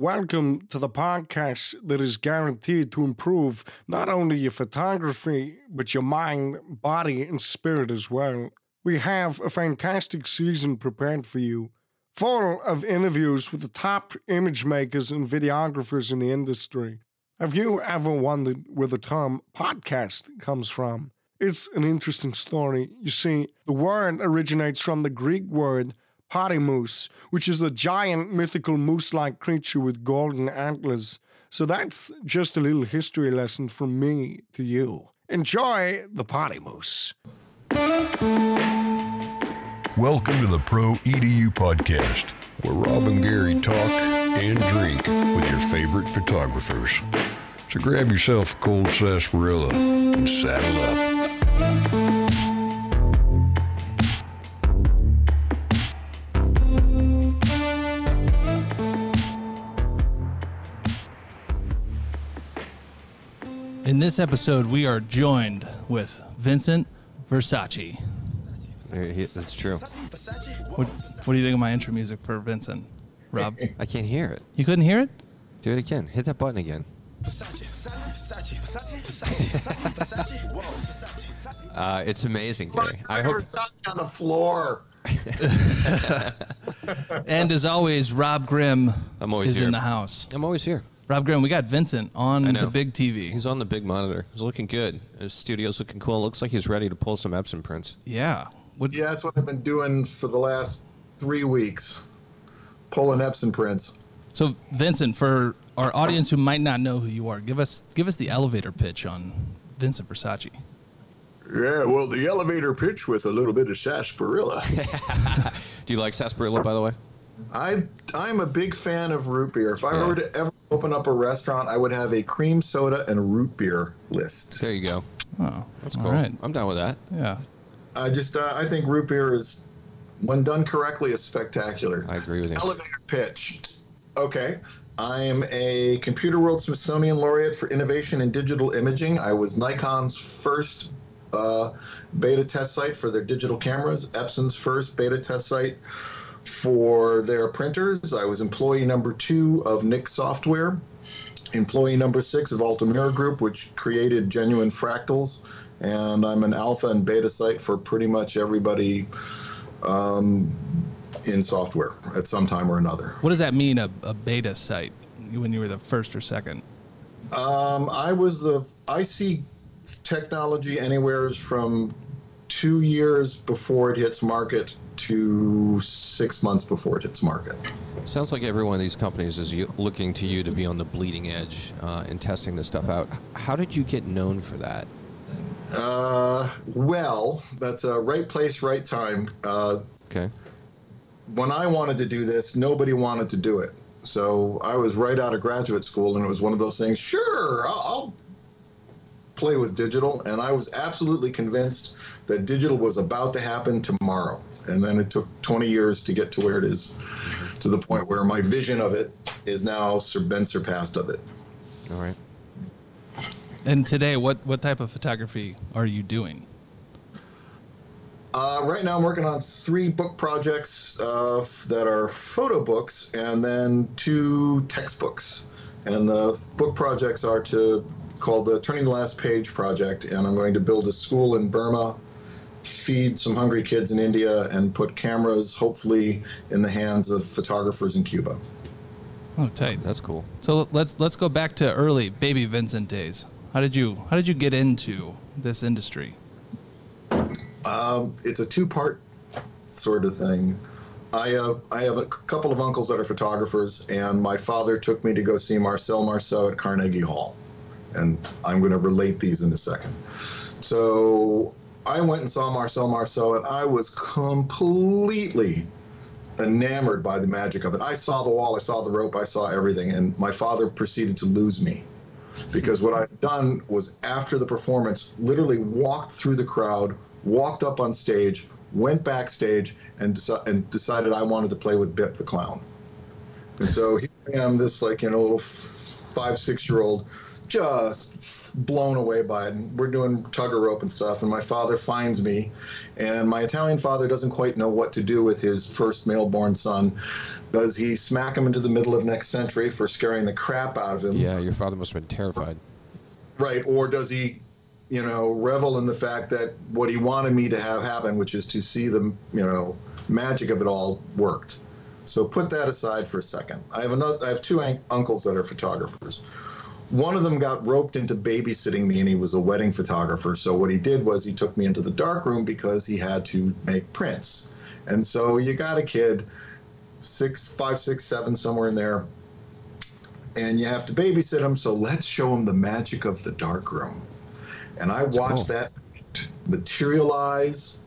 Welcome to the podcast that is guaranteed to improve not only your photography, but your mind, body, and spirit as well. We have a fantastic season prepared for you, full of interviews with the top image makers and videographers in the industry. Have you ever wondered where the term podcast comes from? It's an interesting story. You see, the word originates from the Greek word Polymoose, which is a giant mythical moose like creature with golden antlers. So that's just a little history lesson from me to you. Enjoy the Polymoose. Welcome to the Pro EDU Podcast, where Rob and Gary talk and drink with your favorite photographers. So grab yourself a cold sarsaparilla and saddle up. In this episode, we are joined with Vincent Versace. He- That's true. What, what do you think of my intro music for Vincent? Rob, I can't hear it. you couldn't hear it? Do it again. Hit that button again. Uh, it's amazing, Gary. I hope. Versace on the floor. And as always, Rob Grimm I'm always is here. in the house. I'm always here. Rob Grimm, we got Vincent on the big TV. He's on the big monitor. He's looking good. His studio's looking cool. Looks like he's ready to pull some Epson prints. yeah. What, Yeah, that's what I've been doing for the last three weeks. Pulling Epson prints. So, Vincent, for our audience who might not know who you are, give us give us the elevator pitch on Vincent Versace. Yeah, well, the elevator pitch with a little bit of sarsaparilla. Do you like sarsaparilla, by the way? I I'm a big fan of root beer. If I Yeah. were to ever open up a restaurant, I would have a cream soda and root beer list. There you go. Oh, That's all cool. right. I'm down with that. Yeah. I just uh, I think root beer is, when done correctly, is spectacular. I agree with you. Elevator pitch. Okay. I'm a Computer World Smithsonian Laureate for Innovation in Digital Imaging. I was Nikon's first uh, beta test site for their digital cameras, Epson's first beta test site for their printers. I was employee number two of Nik Software, employee number six of Altamira Group, which created Genuine Fractals. And I'm an alpha and beta site for pretty much everybody um, in software at some time or another. What does that mean, a, a beta site, when you were the first or second? Um, I was the I see technology anywheres from two years before it hits market to six months before it hits market. Sounds like every one of these companies is looking to you to be on the bleeding edge uh, in testing this stuff out. How did you get known for that? Uh, well, that's a right place, right time. Uh, Okay. when I wanted to do this, nobody wanted to do it. So I was right out of graduate school, and it was one of those things. Sure, I'll, I'll play with digital, and I was absolutely convinced that digital was about to happen tomorrow. And then it took 20 years to get to where it is, to the point where my vision of it is now sur- been surpassed of it. All right. And today, what, what type of photography are you doing? Uh, right now, I'm working on three book projects uh, f- that are photo books and then two textbooks. And the book projects are to called the Turning the Last Page project, and I'm going to build a school in Burma, feed some hungry kids in India, and put cameras, hopefully, in the hands of photographers in Cuba. Oh, tight. That's cool. So let's let's go back to early baby Vincent days. How did you how did you get into this industry? Um, it's a two-part sort of thing. I uh, I have a couple of uncles that are photographers, and my father took me to go see Marcel Marceau at Carnegie Hall, and I'm going to relate these in a second. So I went and saw Marcel Marceau, and I was completely enamored by the magic of it. I saw the wall, I saw the rope, I saw everything, and my father proceeded to lose me because what I'd done was after the performance, literally walked through the crowd, walked up on stage, went backstage, and, deci- and decided I wanted to play with Bip the clown. And so here I am, this like you know little five six year old, just blown away by it. And we're doing tugger rope and stuff, and my father finds me, and my Italian father doesn't quite know what to do with his first male-born son. Does he smack him into the middle of next century for scaring the crap out of him? Yeah, your father must have been terrified. Right. Or does he, you know, revel in the fact that what he wanted me to have happen, which is to see the, you know, magic of it all worked. So put that aside for a second. I have another. I have two un- uncles that are photographers. One of them got roped into babysitting me, and he was a wedding photographer. So what he did was he took me into the darkroom because he had to make prints. And so you got a kid, six, five, six, seven, somewhere in there, and you have to babysit him. So let's show him the magic of the darkroom. And I watched cool. that materialize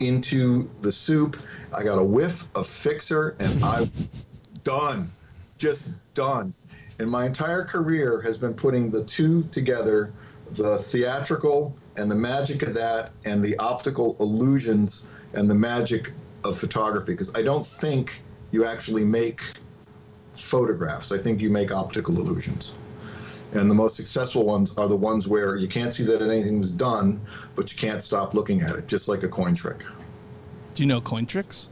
into the soup. I got a whiff of fixer, and I done, just done. And my entire career has been putting the two together, the theatrical and the magic of that, and the optical illusions and the magic of photography. Because I don't think you actually make photographs. I think you make optical illusions. And the most successful ones are the ones where you can't see that anything was done, but you can't stop looking at it, just like a coin trick. Do you know coin tricks?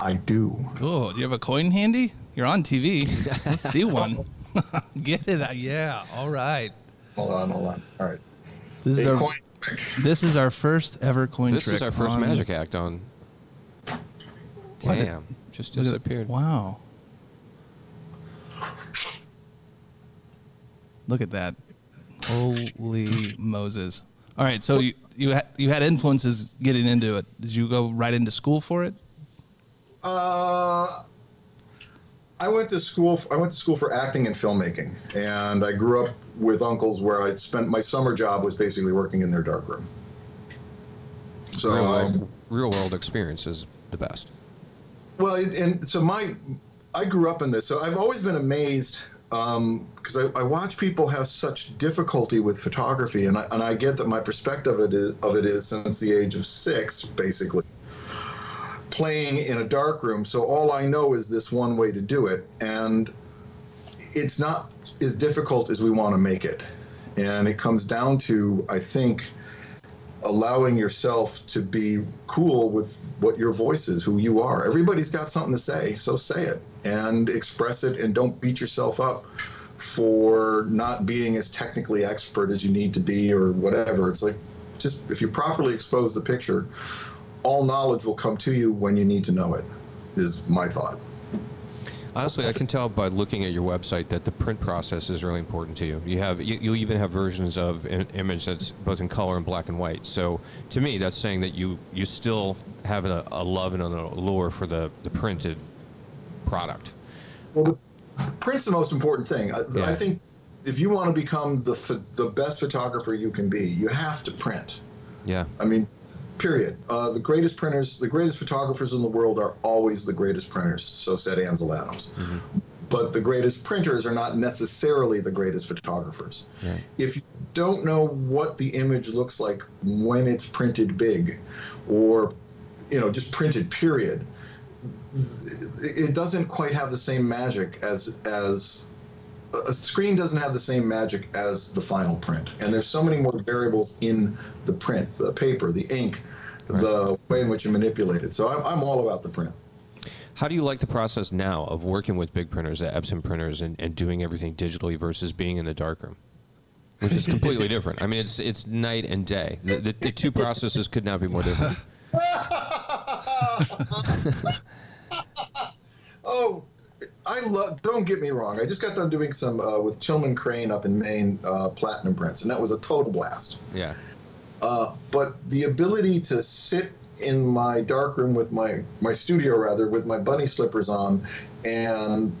I do. Oh, do you have a coin handy? You're on TV. Let's see one. Get it? out. Yeah. All right. Hold on, hold on. All right. This is our this is our first ever coin This trick. This is our first on- magic act on. What? Damn, just Look at- disappeared. Wow. Look at that. Holy Moses. All right, so you you had you had influences getting into it. Did you go right into school for it? Uh, I went to school. I went to school for acting and filmmaking, and I grew up with uncles where I spent my summer job was basically working in their darkroom. So real, I, world, real world experience is the best. Well, and- and so my, I grew up in this, so I've always been amazed um, because I, I watch people have such difficulty with photography, and I, and I get that my perspective of it is, of it is since the age of six, basically, playing in a dark room. So all I know is this one way to do it, and it's not as difficult as we want to make it, and it comes down to I think allowing yourself to be cool with what your voice is, who you are. Everybody's got something to say, so say it and express it and don't beat yourself up for not being as technically expert as you need to be or whatever. It's like just if you properly expose the picture, all knowledge will come to you when you need to know it, is my thought. Honestly, I can tell by looking at your website that the print process is really important to you. You have you, you even have versions of an image that's both in color and black and white. So to me, that's saying that you you still have a, a love and an allure for the the printed product. Well, the print's the most important thing. I, Yeah. I think if you want to become the the best photographer you can be, you have to print. Yeah. I mean, period. Uh, the greatest printers, the greatest photographers in the world are always the greatest printers. So said Ansel Adams. But the greatest printers are not necessarily the greatest photographers. If you don't know what the image looks like when it's printed big, or you know just printed period, it doesn't quite have the same magic as as a screen doesn't have the same magic as the final print and there's so many more variables in the print the paper the ink the way in which you manipulate it so I'm, I'm all about the print How do you like the process now of working with big printers, at Epson printers, and, and doing everything digitally versus being in the darkroom? Which is completely different. I mean, it's it's night and day. The, the, the two processes could not be more different. oh I love. Don't get me wrong. I just got done doing some uh, with Tillman Crane up in Maine, uh, platinum prints, and that was a total blast. Yeah. Uh, but the ability to sit in my dark room with my my studio rather with my bunny slippers on and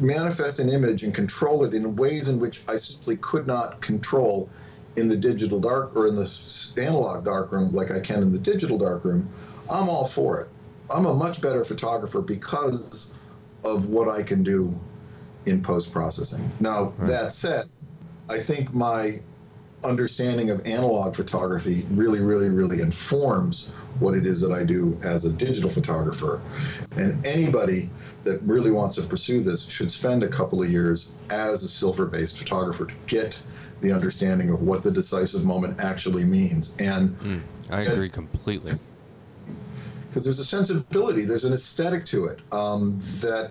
manifest an image and control it in ways in which I simply could not control in the digital dark or in the analog dark room like I can in the digital dark room. I'm all for it. I'm a much better photographer because of what I can do in post processing. Now, that said, I think my understanding of analog photography really, really, really informs what it is that I do as a digital photographer. And anybody that really wants to pursue this should spend a couple of years as a silver based photographer to get the understanding of what the decisive moment actually means. And I agree completely. because there's a sensibility, there's an aesthetic to it um, that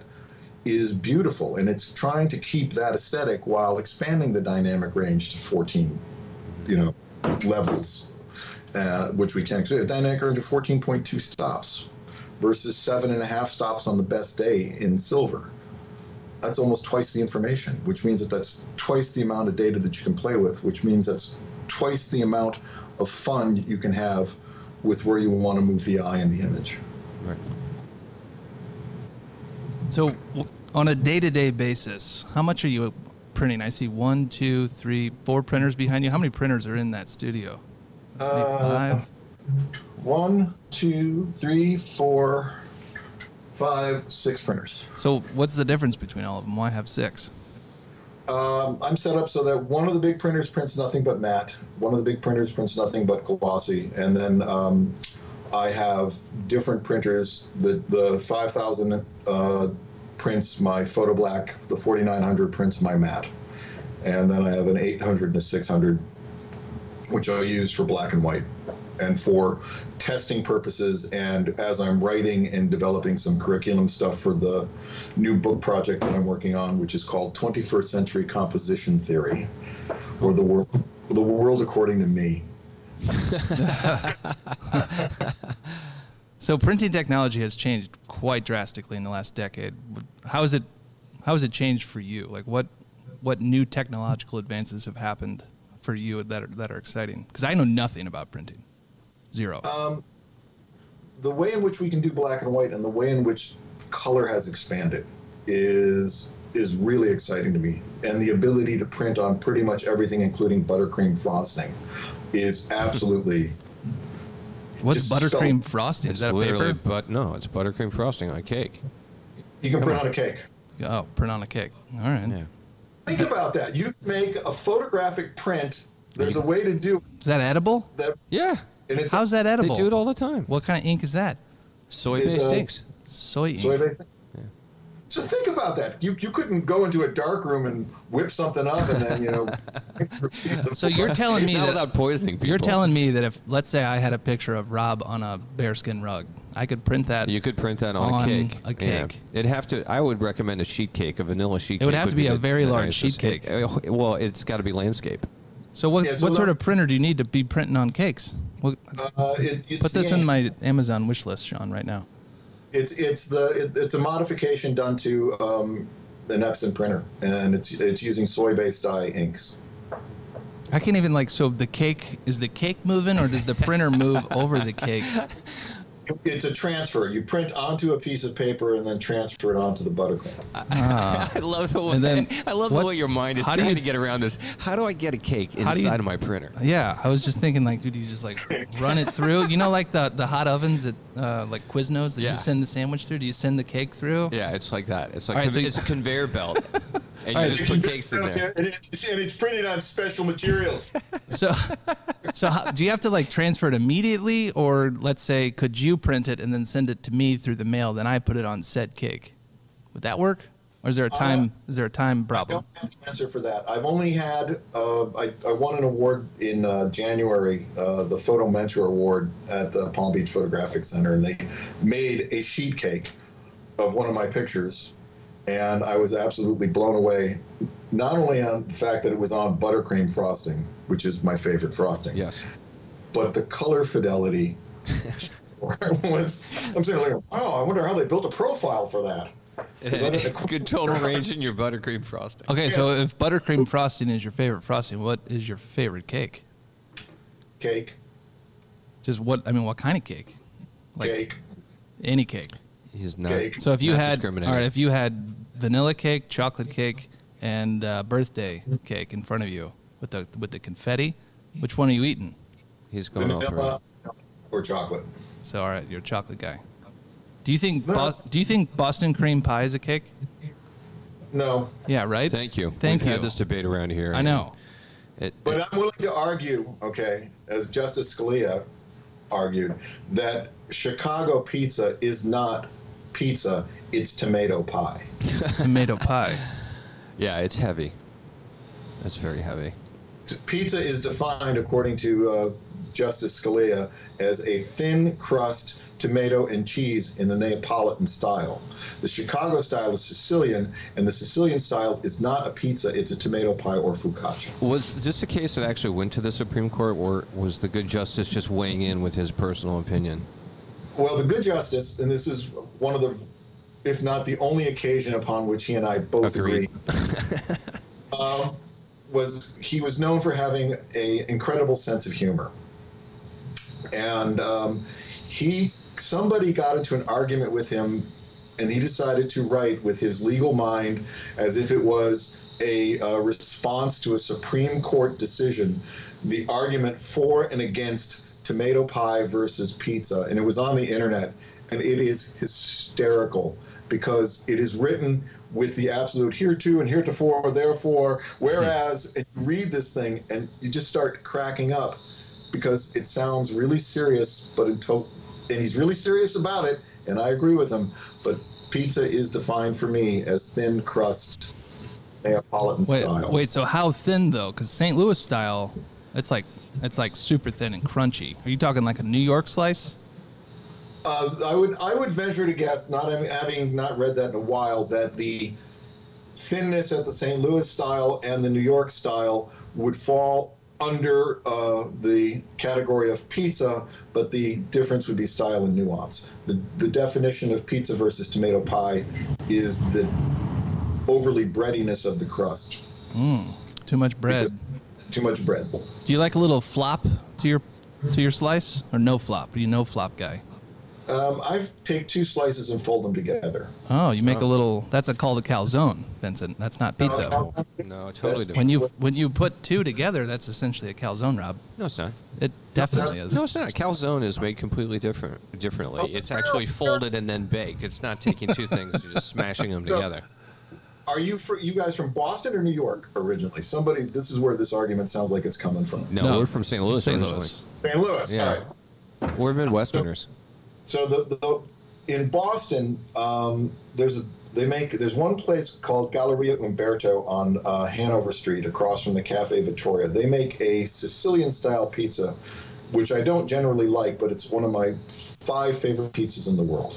is beautiful, and it's trying to keep that aesthetic while expanding the dynamic range to 14, you know, levels, uh, which we can't So dynamic range of 14.2 stops versus seven and a half stops on the best day in silver. That's almost twice the information, which means that that's twice the amount of data that you can play with, which means that's twice the amount of fun you can have with where you want to move the eye and the image. Right. So, on a day-to-day basis, how much are you printing? I see one, two, three, four printers behind you. How many printers are in that studio? Uh, five. One, two, three, four, five, six printers. So, what's the difference between all of them? Why have six? Um, I'm set up so that one of the big printers prints nothing but matte. One of the big printers prints nothing but glossy, and then um, I have different printers. The the 5000 uh, prints my photo black. The 4900 prints my matte, and then I have an 800 and a 600, which I use for black and white, and for testing purposes. And as I'm writing and developing some curriculum stuff for the new book project that I'm working on, which is called 21st Century Composition Theory, or the world, the world according to me. So, printing technology has changed quite drastically in the last decade. How is it? How has it changed for you? Like, what what new technological advances have happened for you that are, that are exciting? Because I know nothing about printing, zero. Um, the way in which we can do black and white and the way in which color has expanded is is really exciting to me and the ability to print on pretty much everything including buttercream frosting is absolutely What's just so- buttercream frosting? Is that a literally, paper? but no, it's buttercream frosting on a cake. you can print on a cake Oh, print on a cake. All right. Yeah. think about that you can make a photographic print there's a way to do Is that edible? that Yeah. and it's How's that edible? They edible? do it all the time. What kind of ink is that? Soy-based uh, inks. Soy ink. soy based so think about that you you couldn't go into a dark room and whip something up and then you know So you're telling me Not that without poisoning people. you're telling me that if let's say I had a picture of Rob on a bearskin rug, I could print that. You could print that on, On a cake. a cake. Yeah. It'd have to. I would recommend a sheet cake, a vanilla sheet. Cake. It would cake have to be a the- very the large nicest. sheet cake. Uh, Well, it's got to be landscape. so what Yeah, so what sort of printer do you need to be printing on cakes? What, uh, it, put this in my Amazon wish list, Sean, right now. It's it's the it, it's a modification done to um, an Epson printer, and it's it's using soy-based dye inks. I can't even like. So the cake is the cake moving, or does the printer move over the cake? It's a transfer. You print onto a piece of paper and then transfer it onto the buttercream. I love the way. Then I love the way your mind is trying you- to get around this. How do I get a cake How do you- inside of my printer? Yeah, I was just thinking like, dude, you just like run it through. You know, like the the hot ovens at uh, like Quiznos that Yeah. you send the sandwich through. Do you send the cake through? Yeah, it's like that. It's like All right, conve- so you- it's a conveyor belt, and you All right. just put cakes in there. And it's, and it's printed on special materials. So, so how, do you have to like transfer it immediately, or let's say, could you print it and then send it to me through the mail? Then I put it on said cake. Would that work? Or is there a time? is there a time I problem? don't have an answer for that. I've only had uh, I, I won an award in uh, January, uh, the Photo Mentor Award at the Palm Beach Photographic Center, and they made a sheet cake of one of my pictures, and I was absolutely blown away. Not only on the fact that it was on buttercream frosting, which is my favorite frosting, Yes. but the color fidelity was. I'm saying, like, wow, I wonder how they built a profile for that. Good total range in your buttercream frosting. Okay, so if buttercream frosting is your favorite frosting, what is your favorite cake? cake, Just what? I mean, what kind of cake? Like cake. any cake. He's not. Cake. So if you not had, all discriminating. right, if you had vanilla cake, chocolate cake, and uh, birthday cake in front of you with the with the confetti, which one are you eating? he's going all through. vanilla or chocolate. So all right, you're a chocolate guy. Do you think No. Bo- Do you think Boston cream pie is a cake? No, Yeah, right. Thank you. Thank We've you. had this debate around here. I know. It, But it- I'm willing to argue, okay, as Justice Scalia argued, that Chicago pizza is not pizza, it's tomato pie. Tomato pie. yeah, it's heavy. That's very heavy. Pizza is defined, according to uh, Justice Scalia, as a thin crust tomato and cheese in the Neapolitan style. The Chicago style is Sicilian, and the Sicilian style is not a pizza, it's a tomato pie or focaccia. Was this a case that actually went to the Supreme Court, or was the good justice just weighing in with his personal opinion? Well, the good justice, and this is one of the, if not the only occasion upon which he and I both Agreed. agree, um, was he was known for having a incredible sense of humor, and um, he somebody got into an argument with him, and he decided to write with his legal mind as if it was a uh, response to a Supreme Court decision, the argument for and against tomato pie versus pizza, and it was on the internet, and it is hysterical because it is written with the absolute hereto and heretofore, therefore, whereas, and you read this thing and you just start cracking up because it sounds really serious, but to- and he's really serious about it, and I agree with him. But pizza is defined for me as thin crust, Neapolitan Wait, style. wait. So how thin though? Because St. Louis style, it's like it's like super thin and crunchy. Are you talking like a New York slice? Uh, I would I would venture to guess, not having, having not read that in a while, that the thinness at the St. Louis style and the New York style would fall under uh, the category of pizza, but the difference would be style and nuance. The the definition of pizza versus tomato pie is the overly breadiness of the crust. Too much bread. Too much bread. Do you like a little flop to your to your slice or no flop? Are you no flop guy? Um, I take two slices and fold them together. Oh, you make a little. That's a called a calzone, Vincent. That's not pizza. No, totally different. When you when you put two together, that's essentially a calzone, Rob. No, it's not. It definitely is. No, it's not. Calzone is made completely different, differently. It's actually folded and then baked. It's not taking two things and just smashing them together. Are you for you guys from Boston or New York originally? Somebody, this is where this argument sounds like it's coming from. No, No, we're from St. Louis St. Louis. St. Louis. Yeah. All right. We're Midwesterners. So the, the in Boston, um, there's a they make there's one place called Galleria Umberto on uh, Hanover Street across from the Cafe Vittoria. They make a Sicilian style pizza, which I don't generally like, but it's one of my five favorite pizzas in the world.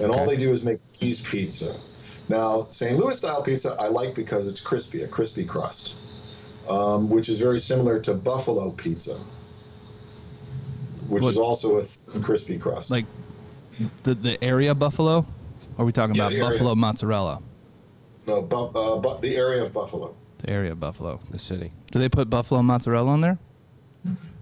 And all they do is make cheese pizza. Now, St. Louis style pizza I like because it's crispy, a crispy crust, um, which is very similar to Buffalo pizza, which What- is also a thin, crispy crust. Like the the area buffalo. Or are we talking Yeah, about the area. buffalo mozzarella? No, bu- uh, bu- the area of Buffalo. The area buffalo. The city. Do they put buffalo mozzarella on there?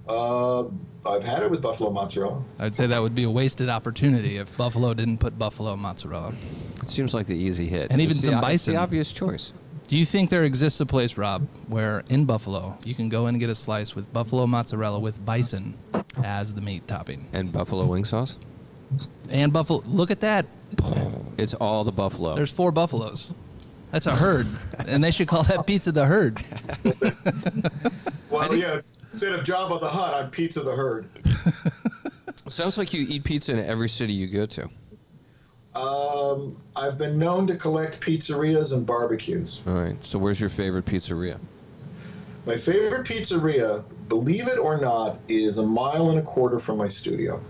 Uh, I've had it with buffalo mozzarella. I'd say that would be a wasted opportunity if Buffalo didn't put buffalo mozzarella. It seems like the easy hit. And even It's the- some It's the obvious choice. Do you think there exists a place, Rob, where in Buffalo you can go and get a slice with buffalo mozzarella with bison as the meat topping? And buffalo wing sauce. And buffalo, look at that. It's all the buffalo. There's four buffaloes. That's a herd. and they should call that pizza the herd. Well, yeah. Instead of Jabba the Hutt, I'm Pizza the Herd. Sounds like you eat pizza in every city you go to. Um, I've been known to collect pizzerias and barbecues. All right. So where's your favorite pizzeria? My favorite pizzeria, believe it or not, is a mile and a quarter from my studio.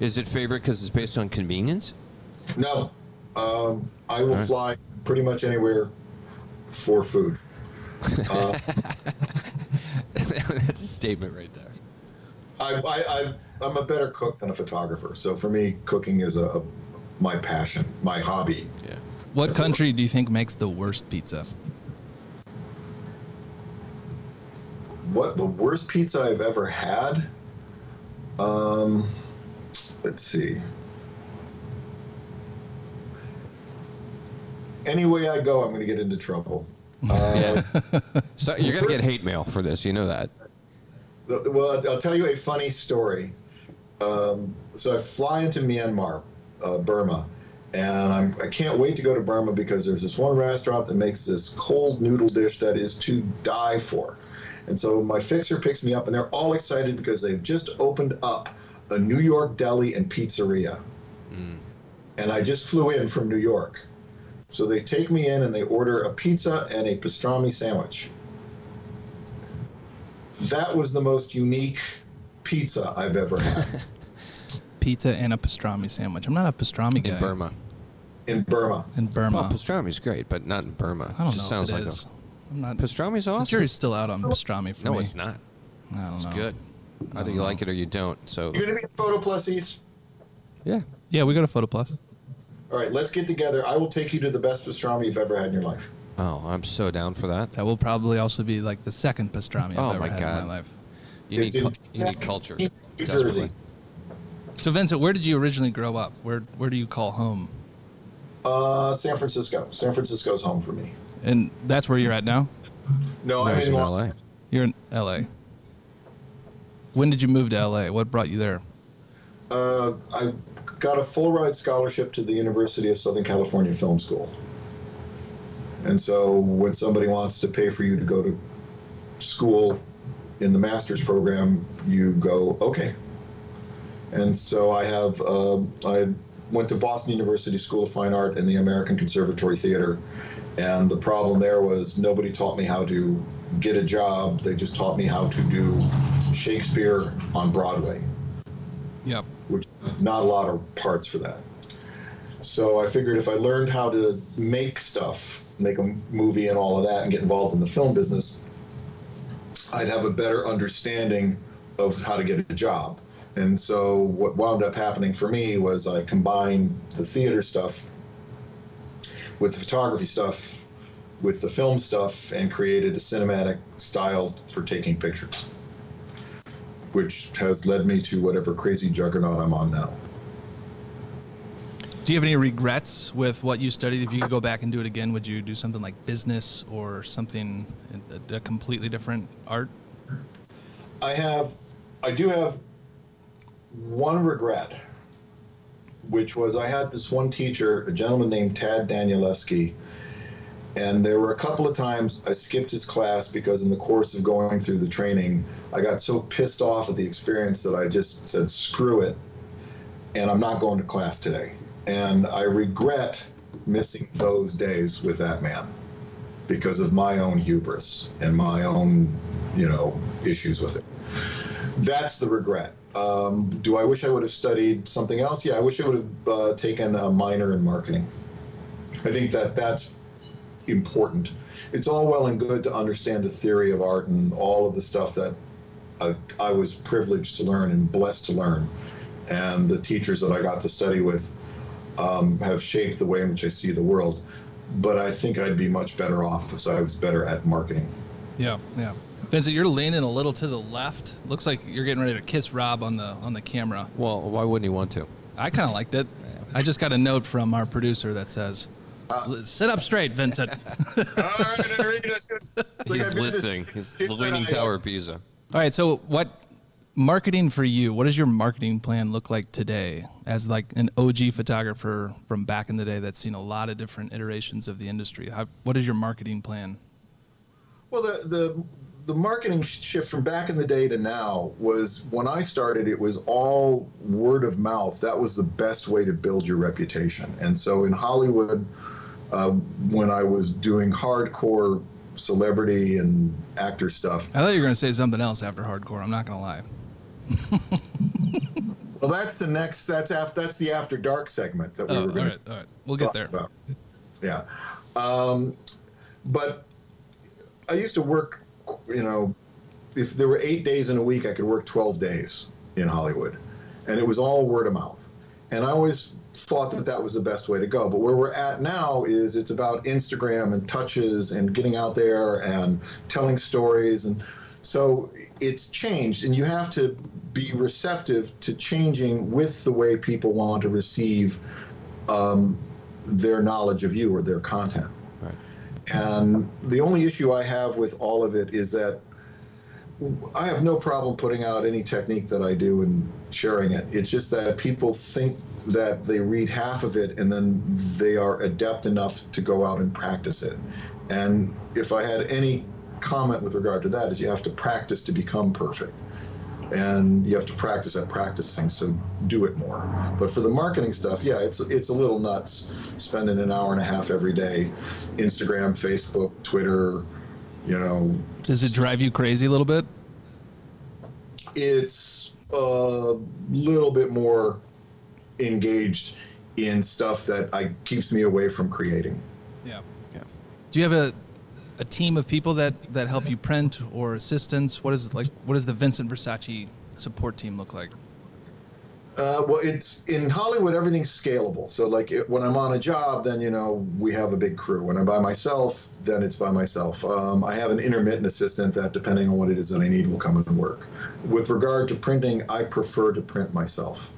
Is it favorite because it's based on convenience? No, um, I will Alright. fly pretty much anywhere for food. Uh, That's a statement right there. I, I, I, I'm a better cook than a photographer, so for me, cooking is a, a my passion, my hobby. Yeah. What country do you think makes the worst pizza? What the worst pizza I've ever had? Um, let's see. Any way I go, I'm going to get into trouble. Uh, So you're gonna get hate mail for this. You know that. well, I'll tell you a funny story. Um, so I fly into Myanmar, uh, Burma, And I'm, I can't wait to go to Burma because there's this one restaurant that makes this cold noodle dish that is to die for. And so my fixer picks me up, and they're all excited because they've just opened up a New York deli and pizzeria. And I just flew in from New York. So they take me in and they order a pizza and a pastrami sandwich. That was the most unique pizza I've ever had Pizza and a pastrami sandwich. I'm not a pastrami guy. In Burma. in Burma. In Burma. Well, pastrami's great, but not in Burma. I don't Just know sounds if it like is. a I'm not. pastrami's The awesome. jury's still out on pastrami for no, me. No, it's not. I don't It's know. good. Either you like it or you don't. So You're gonna be at Photo Plus East. yeah. Yeah, we go to Photo Plus. All right, let's get together. I will take you to the best pastrami you've ever had in your life. Oh, I'm so down for that. That will probably also be like the second pastrami oh I've Oh ever my had in my life. You It's need in cu- you need culture. New Desperately. Jersey. So Vincent, where did you originally grow up? Where Where do you call home? Uh, San Francisco. San Francisco's home for me. And that's where you're at now. No, No, I'm in in LA. You're in L.A. When did you move to L.A.? What brought you there? Uh, I got a full ride scholarship to the University of Southern California Film School. And so when somebody wants to pay for you to go to school in the master's program, you go, okay. And so I have, uh, I went to Boston University School of Fine Art and the American Conservatory Theater. And the problem there was nobody taught me how to get a job. They just taught me how to do Shakespeare on Broadway Yep. which not a lot of parts for that. So I figured if I learned how to make stuff, make a movie and all of that, and get involved in the film business, I'd have a better understanding of how to get a job. And so what wound up happening for me was I combined the theater stuff with the photography stuff with the film stuff and created a cinematic style for taking pictures which has led me to whatever crazy juggernaut I'm on now. Do you have any regrets with what you studied? If you could go back and do it again, would you do something like business or something a, a completely different art? I have, I do have one regret, which was I had this one teacher, a gentleman named Tad Danielewski, and there were a couple of times I skipped his class because in the course of going through the training, I got so pissed off at the experience that I just said, screw it, and I'm not going to class today. And I regret missing those days with that man because of my own hubris and my own, you know, issues with it. That's the regret. Um, do I wish I would have studied something else? Yeah, I wish I would have uh, taken a minor in marketing. I think that that's important. It's all well and good to understand the theory of art and all of the stuff that I, I was privileged to learn and blessed to learn. And the teachers that I got to study with um, have shaped the way in which I see the world. But I think I'd be much better off if I was better at marketing. Yeah, yeah. Vincent, you're leaning a little to the left. Looks like you're getting ready to kiss Rob on the on the camera. Well, why wouldn't he want to? I kind of liked it. I just got a note from our producer that says, uh, "Sit up straight, Vincent." All right, Enrique, that's like He's I've been this- listening. He's the Leaning uh, Tower of Pisa. All right. So, what marketing for you? What does your marketing plan look like today, as like an OG photographer from back in the day that's seen a lot of different iterations of the industry? How, what is your marketing plan? Well, the, the the marketing shift from back in the day to now was when I started, it was all word of mouth. That was the best way to build your reputation. And so in Hollywood, uh, when I was doing hardcore celebrity and actor stuff, I thought you were going to say something else after hardcore. I'm not going to lie. well, that's the next. That's after. That's the after dark segment that we Oh, were all going right, all right. We'll get there. about. Yeah. Um, but I used to work, you know, if there were eight days in a week, I could work 12 days in Hollywood. And it was all word of mouth. And I always thought that that was the best way to go. But where we're at now is it's about Instagram and touches and getting out there and telling stories. And so it's changed. And you have to be receptive to changing with the way people want to receive um, their knowledge of you or their content. And the only issue I have with all of it is that I have no problem putting out any technique that I do and sharing it. It's just that people think that they read half of it and then they are adept enough to go out and practice it. And if I had any comment with regard to that, is you have to practice to become perfect. And you have to practice at practicing, so do it more. But for the marketing stuff, yeah, it's it's a little nuts spending an hour and a half every day, Instagram, Facebook, Twitter, you know, Does it drive you crazy a little bit? it's a little bit more engaged in stuff that I keeps me away from creating. Yeah. Yeah. Do you have a a team of people that that help you print or assistants? What is like what does the Vincent Versace support team look like? Uh, well, it's in Hollywood. Everything's scalable. So, like, it, when I'm on a job, then you know we have a big crew. When I'm by myself, then it's by myself. Um, I have an intermittent assistant that, depending on what it is that I need, will come and work. With regard to printing, I prefer to print myself.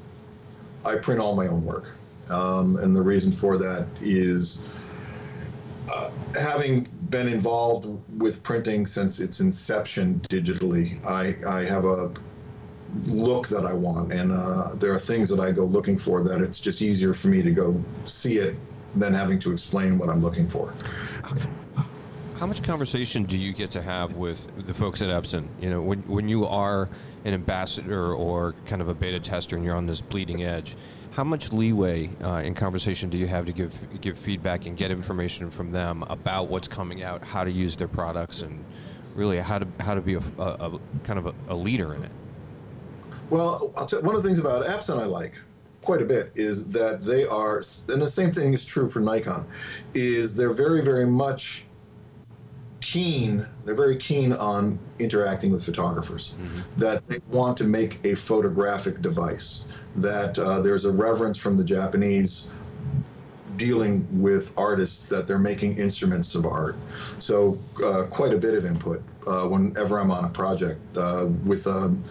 I print all my own work, um, and the reason for that is uh, having been involved with printing since its inception digitally. I, I have a look that I want, and uh, there are things that I go looking for that it's just easier for me to go see it than having to explain what I'm looking for. How much conversation do you get to have with the folks at Epson? You know, when, when you are an ambassador or kind of a beta tester and you're on this bleeding edge, how much leeway uh, in conversation do you have to give give feedback and get information from them about what's coming out, how to use their products, and really how to how to be a, a, a kind of a, a leader in it? Well, I'll tell, one of the things about Epson I like quite a bit is that they are, and the same thing is true for Nikon, is they're very, very much keen. They're very keen on interacting with photographers. That they want to make a photographic device. That uh, there's a reverence from the Japanese dealing with artists that they're making instruments of art. So uh, quite a bit of input uh, whenever I'm on a project uh, with um,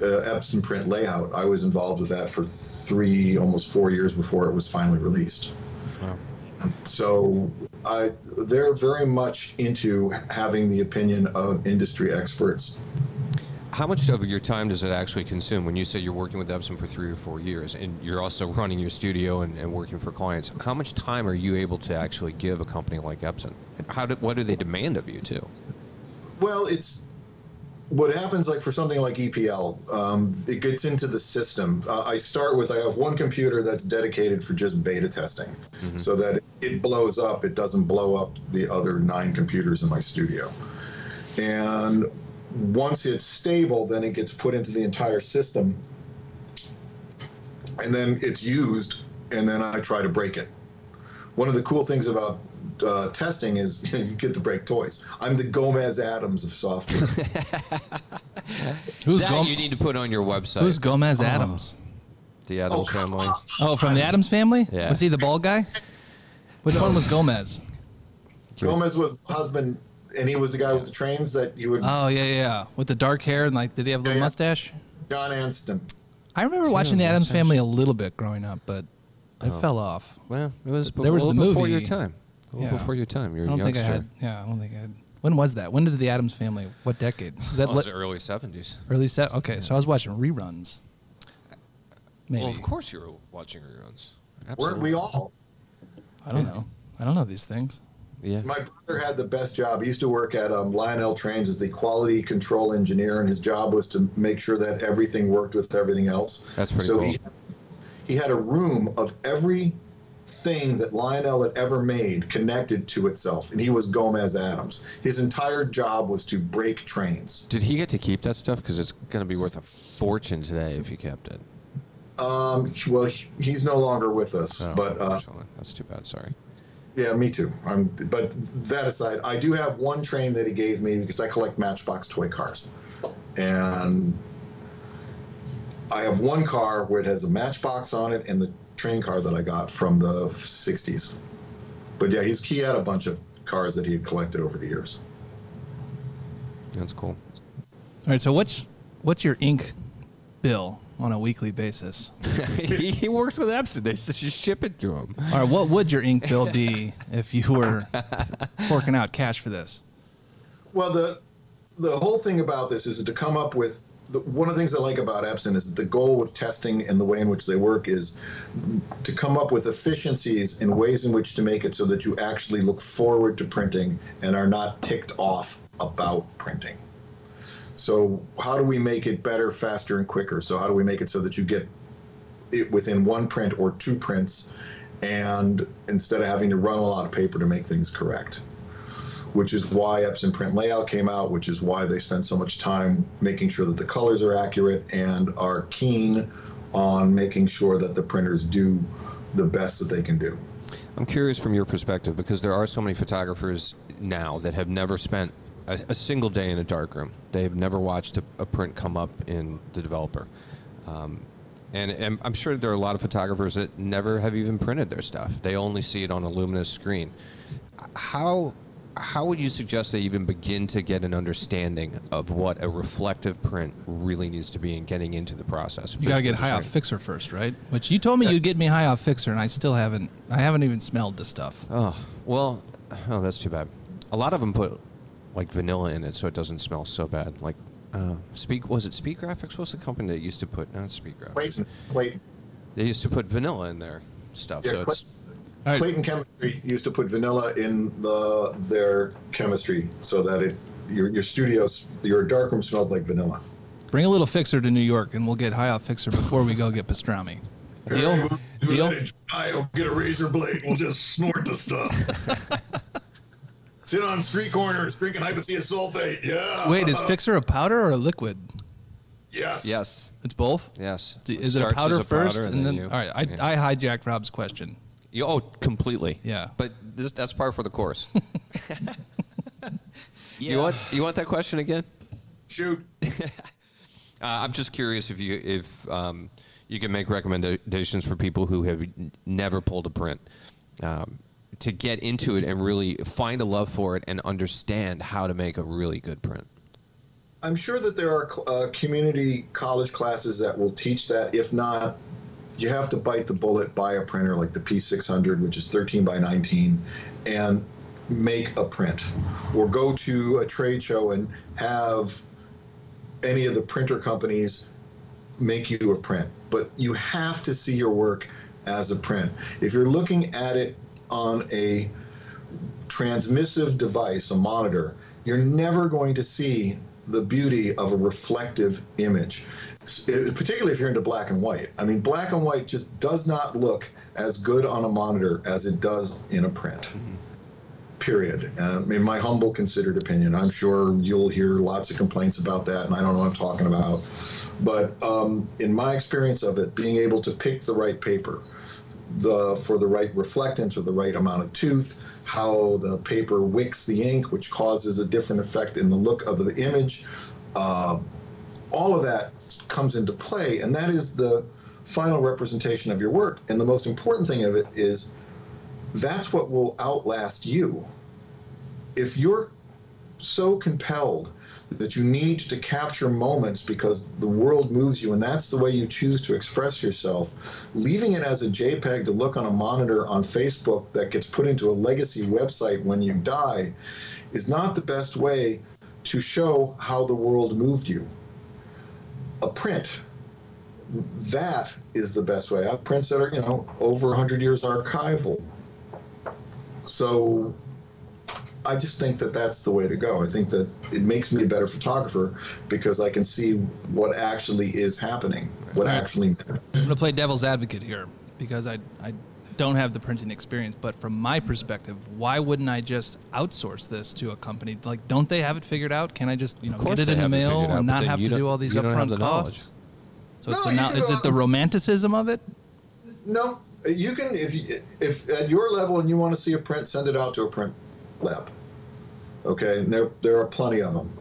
uh, Epson print layout. I was involved with that for three, almost four years before it was finally released. Wow. So I, they're very much into having the opinion of industry experts. How much of your time does it actually consume when you say you're working with Epson for three or four years and you're also running your studio and, and working for clients? How much time are you able to actually give a company like Epson? How do, what do they demand of you too? Well, it's what happens like for something like EPL. Um, it gets into the system. Uh, I start with I have one computer that's dedicated for just beta testing, so that if it blows up, it doesn't blow up the other nine computers in my studio. And once it's stable, then it gets put into the entire system, and then it's used, and then I try to break it. One of the cool things about uh, testing is you get to break toys. I'm the Gomez Addams of software. Who's that Gom- you need to put on your website. Who's Gomez Addams? the Addams Oh, family? Oh, from the Addams family? Yeah. Was he the bald guy? Which one was Gomez? Gomez was the husband, and he was the guy with the trains that you would. Oh yeah, yeah, yeah. With the dark hair and like, did he have a little Yeah, yeah. mustache? John Astin. I remember watching the Addams Family a little bit growing up, but I oh. fell off. Well, it was, There was a the little before your time. A little Yeah. before your time. You're I a don't think I youngster. had. Yeah, I don't think I had. When was that? When did the Addams Family? What decade? Was that Well, it was li- early 70s. early set? Okay, so I was watching reruns. Maybe. Well, of course you were watching reruns. Weren't we all? I don't know. I don't know these things. Yeah. My brother had the best job. He used to work at um, Lionel Trains as the quality control engineer, and his job was to make sure that everything worked with everything else. That's pretty so cool. he, he had a room of every thing that Lionel had ever made connected to itself, and he was Gomez Addams. His entire job was to break trains. Did he get to keep that stuff? Because it's going to be worth a fortune today if he kept it. Um, well, he's no longer with us, Oh, but uh, that's too bad. Sorry. Yeah, me too. I'm, but that aside, I do have one train that he gave me because I collect Matchbox toy cars, and I have one car where it has a Matchbox on it and the train car that I got from the '60s. But yeah, he's he had a bunch of cars that he had collected over the years. That's cool. All right, so what's what's your ink bill on a weekly basis? he, he works with Epson. They just ship it to him. All right, what would your ink bill be if you were forking out cash for this? Well, the the whole thing about this is to come up with the, one of the things I like about Epson is that the goal with testing and the way in which they work is to come up with efficiencies and ways in which to make it so that you actually look forward to printing and are not ticked off about printing. So, how do we make it better, faster, and quicker? So, how do we make it so that you get it within one print or two prints, and instead of having to run a lot of paper to make things correct? Which is why Epson Print Layout came out, which is why they spend so much time making sure that the colors are accurate and are keen on making sure that the printers do the best that they can do. I'm curious from your perspective because there are so many photographers now that have never spent a, a single day in a darkroom. They have never watched a, a print come up in the developer. Um, and, and I'm sure there are a lot of photographers that never have even printed their stuff. They only see it on a luminous screen. How how would you suggest they even begin to get an understanding of what a reflective print really needs to be in getting into the process? You gotta get high off Fixer first, right? Which you told me you'd get me high off Fixer, and I still haven't. I haven't even smelled the stuff. Oh well, oh that's too bad. A lot of them put like vanilla in it, so it doesn't smell so bad. Like uh, Speak was it Speed Graphics? What's the company that used to put not Speed Graphics? Clayton, Clayton, They used to put vanilla in their stuff, Yeah, so it's All right. Clayton Chemistry used to put vanilla in the, their chemistry so that it your your studios your darkroom smelled like vanilla. Bring a little Fixer to New York, and we'll get high off Fixer before we go get pastrami. Deal? Deal? I'll get a razor blade. We'll just snort the stuff. Sit on street corners drinking hypothiosulfate. Yeah. Wait, is Fixer a powder or a liquid? Yes. yes, It's both. yes. D- Is it a starts as powder first, powder, and then? you- all right, I, yeah. I hijacked Rob's question. You- oh, completely. Yeah. But this, that's par for the course. yeah. You want you want that question again? Shoot. Uh, I'm just curious if you if um, you can make recommendations for people who have never pulled a print um, to get into it and really find a love for it and understand how to make a really good print. I'm sure that there are uh, community college classes that will teach that. If not, you have to bite the bullet, buy a printer like the P600, which is 13 by 19, and make a print. Or go to a trade show and have any of the printer companies make you a print. But you have to see your work as a print. If you're looking at it on a transmissive device, a monitor, you're never going to see the beauty of a reflective image, it- particularly if you're into black and white. I mean, black and white just does not look as good on a monitor as it does in a print. Period. Um, in my humble considered opinion, I'm sure you'll hear lots of complaints about that, and I don't know what I'm talking about. But um, in my experience of it, being able to pick the right paper, the for the right reflectance or the right amount of tooth, how the paper wicks the ink, which causes a different effect in the look of the image. Uh, all of that comes into play, and that is the final representation of your work. And the most important thing of it is that's what will outlast you. If you're so compelled that you need to capture moments because the world moves you and that's the way you choose to express yourself, leaving it as a JPEG to look on a monitor on Facebook that gets put into a legacy website when you die is not the best way to show how the world moved you. A print, that is the best way. I have prints that are, you know, over 100 years archival. So I just think that that's the way to go. I think that it makes me a better photographer because I can see what actually is happening, what Right. actually I'm going to play devil's advocate here because I, I don't have the printing experience. But from my perspective, why wouldn't I just outsource this to a company? Like, don't they have it figured out? Can I just you know course get it in the mail out, and not have to do don't- all these you don't have upfront the costs? So it's No, the now, is it the romanticism of it? No, you can if you, if at your level and you want to see a print, send it out to a print lab. Okay, and there there are plenty of them,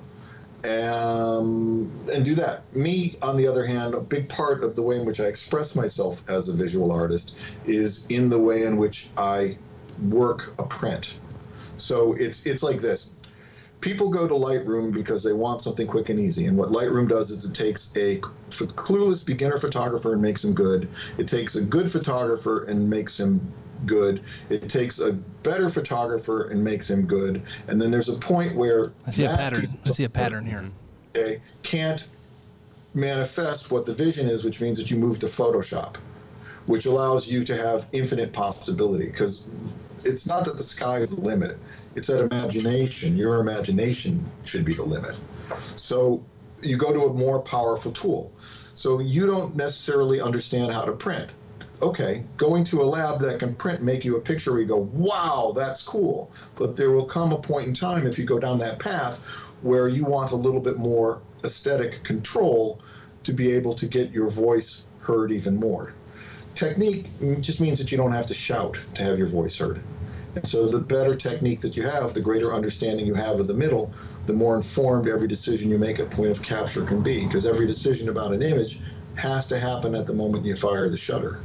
um, and do that. Me, on the other hand, a big part of the way in which I express myself as a visual artist is in the way in which I work a print. So it's it's like this. People go to Lightroom because they want something quick and easy. And what Lightroom does is it takes a clueless beginner photographer and makes him good. It takes a good photographer and makes him good. It takes a better photographer and makes him good. And then there's a point where I see a pattern. I see a pattern here. Okay, can't manifest what the vision is, which means that you move to Photoshop, which allows you to have infinite possibility. Because it's not that the sky is the limit; it's that imagination. Your imagination should be the limit. So you go to a more powerful tool. So you don't necessarily understand how to print. Okay, going to a lab that can print, make you a picture where you go, wow, that's cool. But there will come a point in time if you go down that path where you want a little bit more aesthetic control to be able to get your voice heard even more. Technique just means that you don't have to shout to have your voice heard. And so the better technique that you have, the greater understanding you have of the middle, the more informed every decision you make at point of capture can be. Because every decision about an image has to happen at the moment you fire the shutter.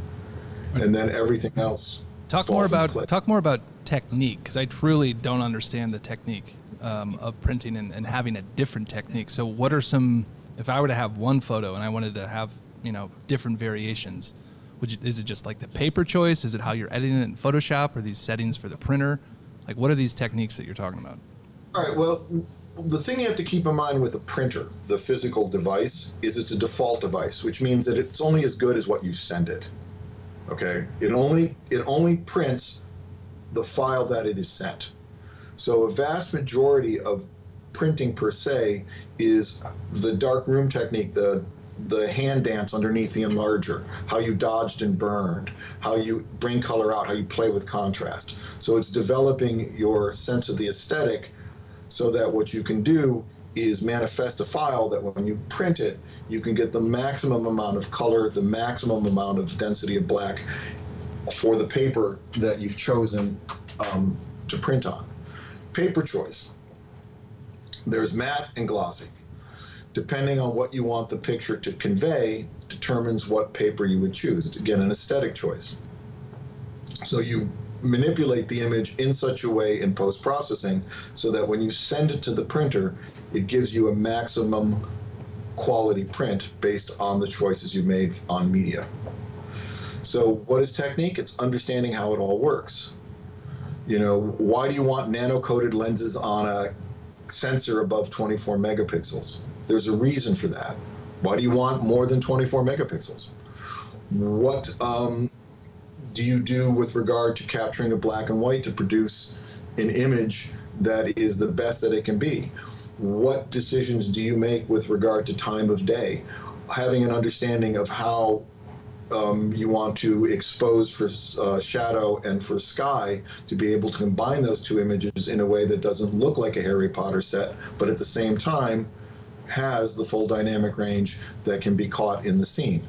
And then everything else. Talk more about talk more about technique because I truly don't understand the technique um, of printing and, and having a different technique. So, what are some? If I were to have one photo and I wanted to have you know different variations, would you, is it just like the paper choice? Is it how you're editing it in Photoshop? Or these settings for the printer? Like, what are these techniques that you're talking about? All right. Well, the thing you have to keep in mind with a printer, the physical device, is it's a default device, which means that it's only as good as what you send it. Okay. It only it only prints the file that it is sent. So a vast majority of printing per se is the dark room technique, the the hand dance underneath the enlarger, how you dodged and burned, how you bring color out, how you play with contrast. So it's developing your sense of the aesthetic so that what you can do is manifest a file that when you print it, you can get the maximum amount of color, the maximum amount of density of black for the paper that you've chosen um, to print on. Paper choice. There's matte and glossy. Depending on what you want the picture to convey, determines what paper you would choose. It's again an aesthetic choice. So you manipulate the image in such a way in post processing so that when you send it to the printer, it gives you a maximum quality print based on the choices you made on media. So, what is technique? It's understanding how it all works. You know, why do you want nano coated lenses on a sensor above 24 megapixels? There's a reason for that. Why do you want more than 24 megapixels? What um, do you do with regard to capturing a black and white to produce an image that is the best that it can be? What decisions do you make with regard to time of day? Having an understanding of how um, you want to expose for uh, shadow and for sky to be able to combine those two images in a way that doesn't look like a Harry Potter set, but at the same time has the full dynamic range that can be caught in the scene.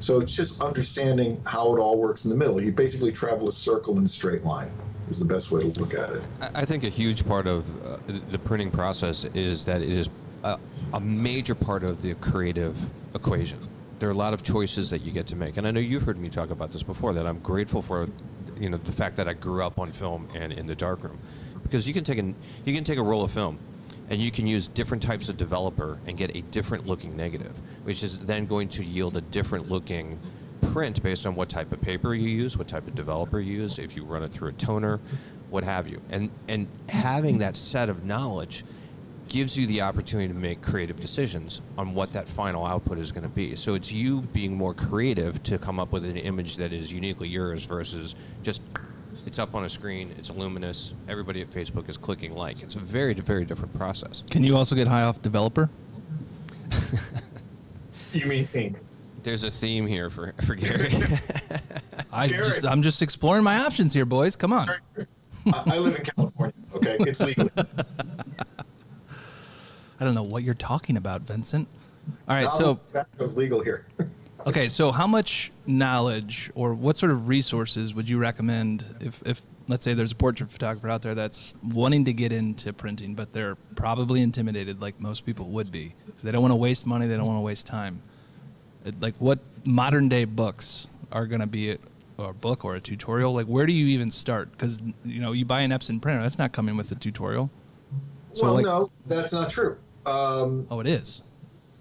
So it's just understanding how it all works in the middle. You basically travel a circle in a straight line is the best way to look at it. I think a huge part of uh, the printing process is that it is a, a major part of the creative equation. There are a lot of choices that you get to make, and I know you've heard me talk about this before. That I'm grateful for, you know, the fact that I grew up on film and in the darkroom, because you can take an you can take a roll of film, and you can use different types of developer and get a different looking negative, which is then going to yield a different looking print based on what type of paper you use, what type of developer you use, if you run it through a toner, what have you. And and having that set of knowledge gives you the opportunity to make creative decisions on what that final output is going to be. So it's you being more creative to come up with an image that is uniquely yours versus just it's up on a screen, it's luminous, everybody at Facebook is clicking like. It's a very very different process. Can you also get high off developer? You mean ink? There's a theme here for for Gary. I Gary. just I'm just exploring my options here, boys. Come on. I, I live in California. Okay, it's legal. I don't know what you're talking about, Vincent. All right, so tobacco's legal here. Okay, so how much knowledge or what sort of resources would you recommend if, if let's say there's a portrait photographer out there that's wanting to get into printing, but they're probably intimidated like most people would be because they don't want to waste money, they don't want to waste time. It- Like what modern day books are going to be a, or a book or a tutorial? Like where do you even start? Because you know you buy an Epson printer, that's not coming with a tutorial. So, well, like- no, that's not true. Um, Oh, it is.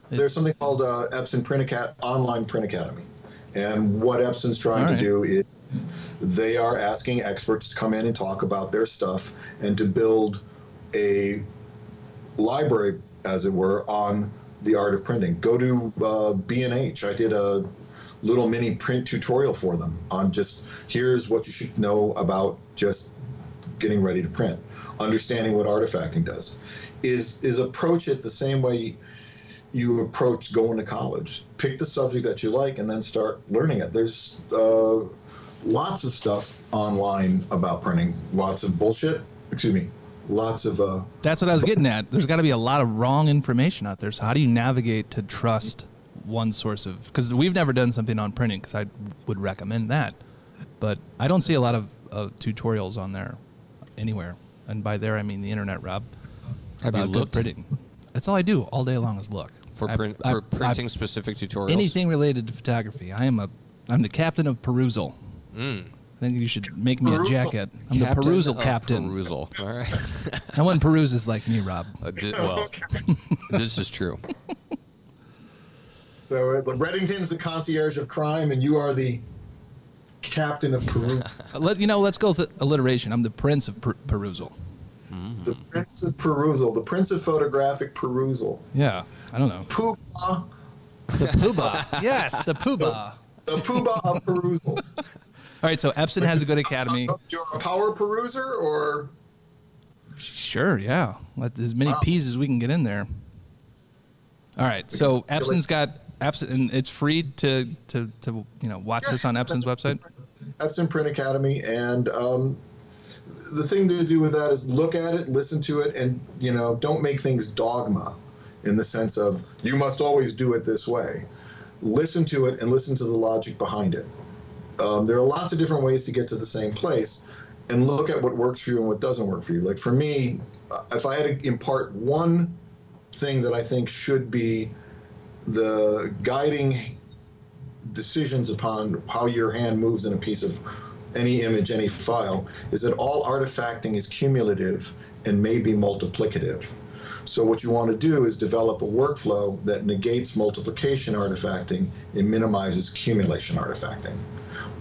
there's something called uh, Epson Print Acad- Online Print Academy, and what Epson's trying right. to do is they are asking experts to come in and talk about their stuff and to build a library, as it were, on the art of printing. Go to uh, B&H. I did a little mini print tutorial for them on just here's what you should know about just getting ready to print, understanding what artifacting does. Is is approach it the same way you approach going to college. Pick the subject that you like and then start learning it. There's uh, lots of stuff online about printing. Lots of bullshit. Excuse me. Lots of. Uh, That's what I was getting at. There's got to be a lot of wrong information out there. So how do you navigate to trust one source of? Because we've never done something on printing. Because I would recommend that, but I don't see a lot of uh, tutorials on there anywhere. And by there I mean the internet, Rob. Have you about good looked? printing? That's all I do all day long is look For, I- print, I- for I- printing specific tutorials? anything related to photography. I am a I'm the captain of perusal. I think you should make me a jacket. I'm Captain the perusal captain. Perusal. All right. No one peruses like me, Rob. Uh, di- well, this is true. so uh, Reddington's the concierge of crime, and you are the captain of Peru. Let you know. Let's go with alliteration. I'm the prince of per- perusal. the prince of perusal, the prince of photographic perusal. Yeah, I don't know. Poobah, The poobah. yes, the poobah. the poobah of perusal. All right, so Epson has a good academy. You're a power peruser, or Sure, yeah. Let as many Wow. P's as we can get in there. All right, so Epson's got Epson, and it's free to to to you know watch this on Epson's website. Epson Print Academy, and um, the thing to do with that is look at it, listen to it, and you know don't make things dogma, in the sense of you must always do it this way. Listen to it and listen to the logic behind it. Um, there are lots of different ways to get to the same place, and look at what works for you and what doesn't work for you. Like for me, if I had to impart one thing that I think should be the guiding decisions upon how your hand moves in a piece of any image, any file, is that all artifacting is cumulative and may be multiplicative. So what you want to do is develop a workflow that negates multiplication artifacting and minimizes accumulation artifacting.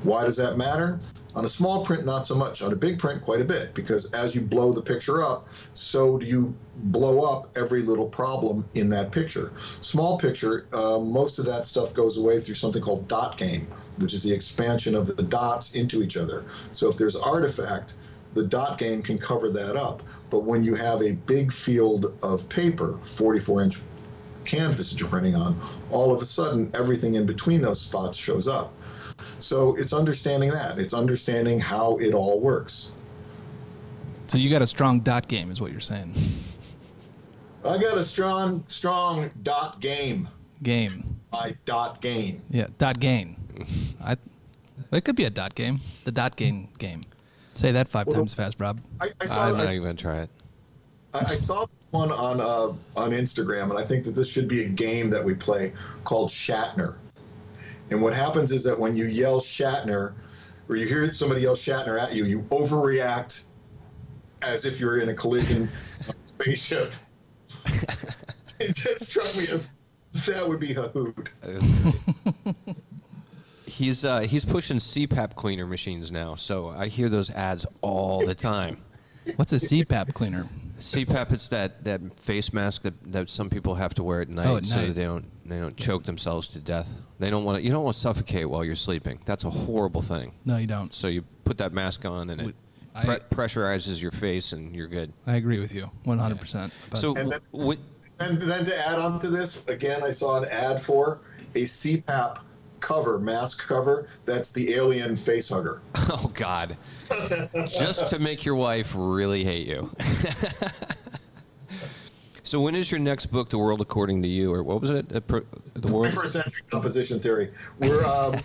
Why does that matter? On a small print, not so much. On a big print, quite a bit, because as you blow the picture up, so do you blow up every little problem in that picture. Small picture, uh, most of that stuff goes away through something called dot gain, which is the expansion of the dots into each other. So if there's artifact, the dot gain can cover that up. But when you have a big field of paper, 44 inch canvas that you're printing on, all of a sudden everything in between those spots shows up. So it's understanding that. It's understanding how it all works. So you got a strong dot game, is what you're saying. I got a strong, strong dot game. Game, My dot game. yeah, dot gain. I, it could be a dot game. The dot game game. Say that five times fast, Rob. I, I saw, I'm not I, even going to try it. I I saw this one on uh, on Instagram, and I think that this should be a game that we play called Shatner. And what happens is that when you yell Shatner, or you hear somebody yell Shatner at you, you overreact as if you're in a collision of a spaceship. it just struck me as that would be a hoot. He's uh, he's pushing CPAP cleaner machines now, so I hear those ads all the time. What's a CPAP cleaner? CPAP, it's that, that face mask that, that some people have to wear at night, Oh, at so night. that they don't they don't choke themselves to death. They don't want to. You don't want to suffocate while you're sleeping. That's a horrible thing. No, you don't. So you put that mask on and it I- pre- pressurizes your face, and you're good. I agree with you, 100. percent So And then- what? And then to add on to this, again, I saw an ad for a CPAP cover, mask cover. That's the alien face hugger. Oh God! Just to make your wife really hate you. so when is your next book, The World According to You, or what was it? The World. 21st century composition theory. We're um,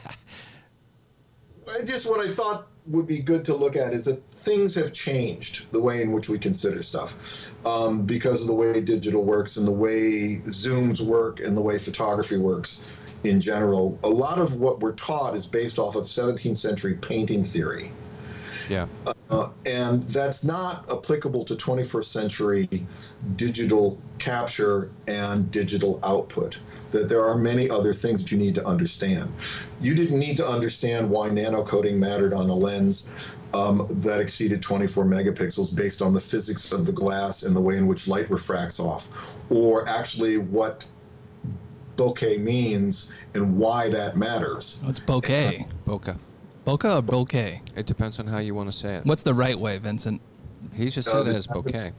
just what I thought would be good to look at is that things have changed the way in which we consider stuff um, because of the way digital works and the way zooms work and the way photography works in general. A lot of what we're taught is based off of 17th century painting theory. Yeah. Uh, and that's not applicable to 21st century digital capture and digital output. That there are many other things that you need to understand. You didn't need to understand why nanocoating mattered on a lens um, that exceeded 24 megapixels based on the physics of the glass and the way in which light refracts off, or actually what bokeh means and why that matters. Oh, it's bouquet. Bokeh. Bokeh or bouquet? It depends on how you want to say it. What's the right way, Vincent? He's just said it the- as bouquet.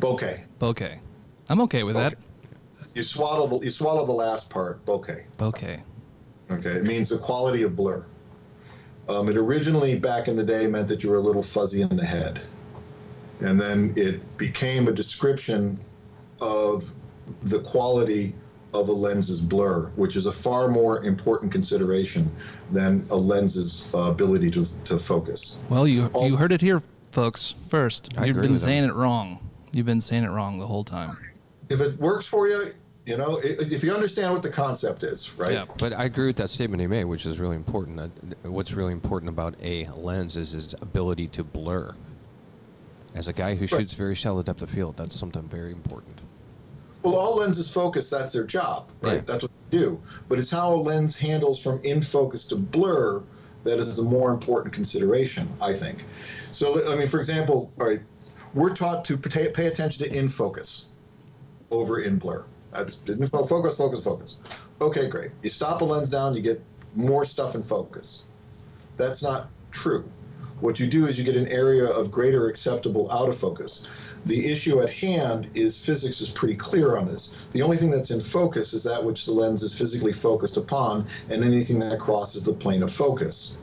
Bokeh. Bouquet. I'm okay with that. You swallow the you swallow the last part. Bokeh. Bouquet. Okay, it means the quality of blur. Um, it originally, back in the day, meant that you were a little fuzzy in the head. And then it became a description of the quality of a lens's blur, which is a far more important consideration than a lens's uh, ability to, to focus. Well, you All- you heard it here, folks. First, I you've been with him. saying it wrong. You've been saying it wrong the whole time. If it works for you, you know, if you understand what the concept is, right? Yeah. But I agree with that statement he made, which is really important. That what's really important about a lens is its ability to blur. As a guy who shoots very shallow depth of field, that's something very important. Well, all lenses focus, that's their job, right? Yeah. That's what they do. But it's how a lens handles from in focus to blur that is a more important consideration, I think. So, I mean, for example, all right, we're taught to pay, pay attention to in focus over in blur. That's in fo- focus, focus, focus. Okay, great. You stop a lens down, you get more stuff in focus. That's not true. What you do is you get an area of greater acceptable out of focus. The issue at hand is physics is pretty clear on this. The only thing that's in focus is that which the lens is physically focused upon, and anything that crosses the plane of focus.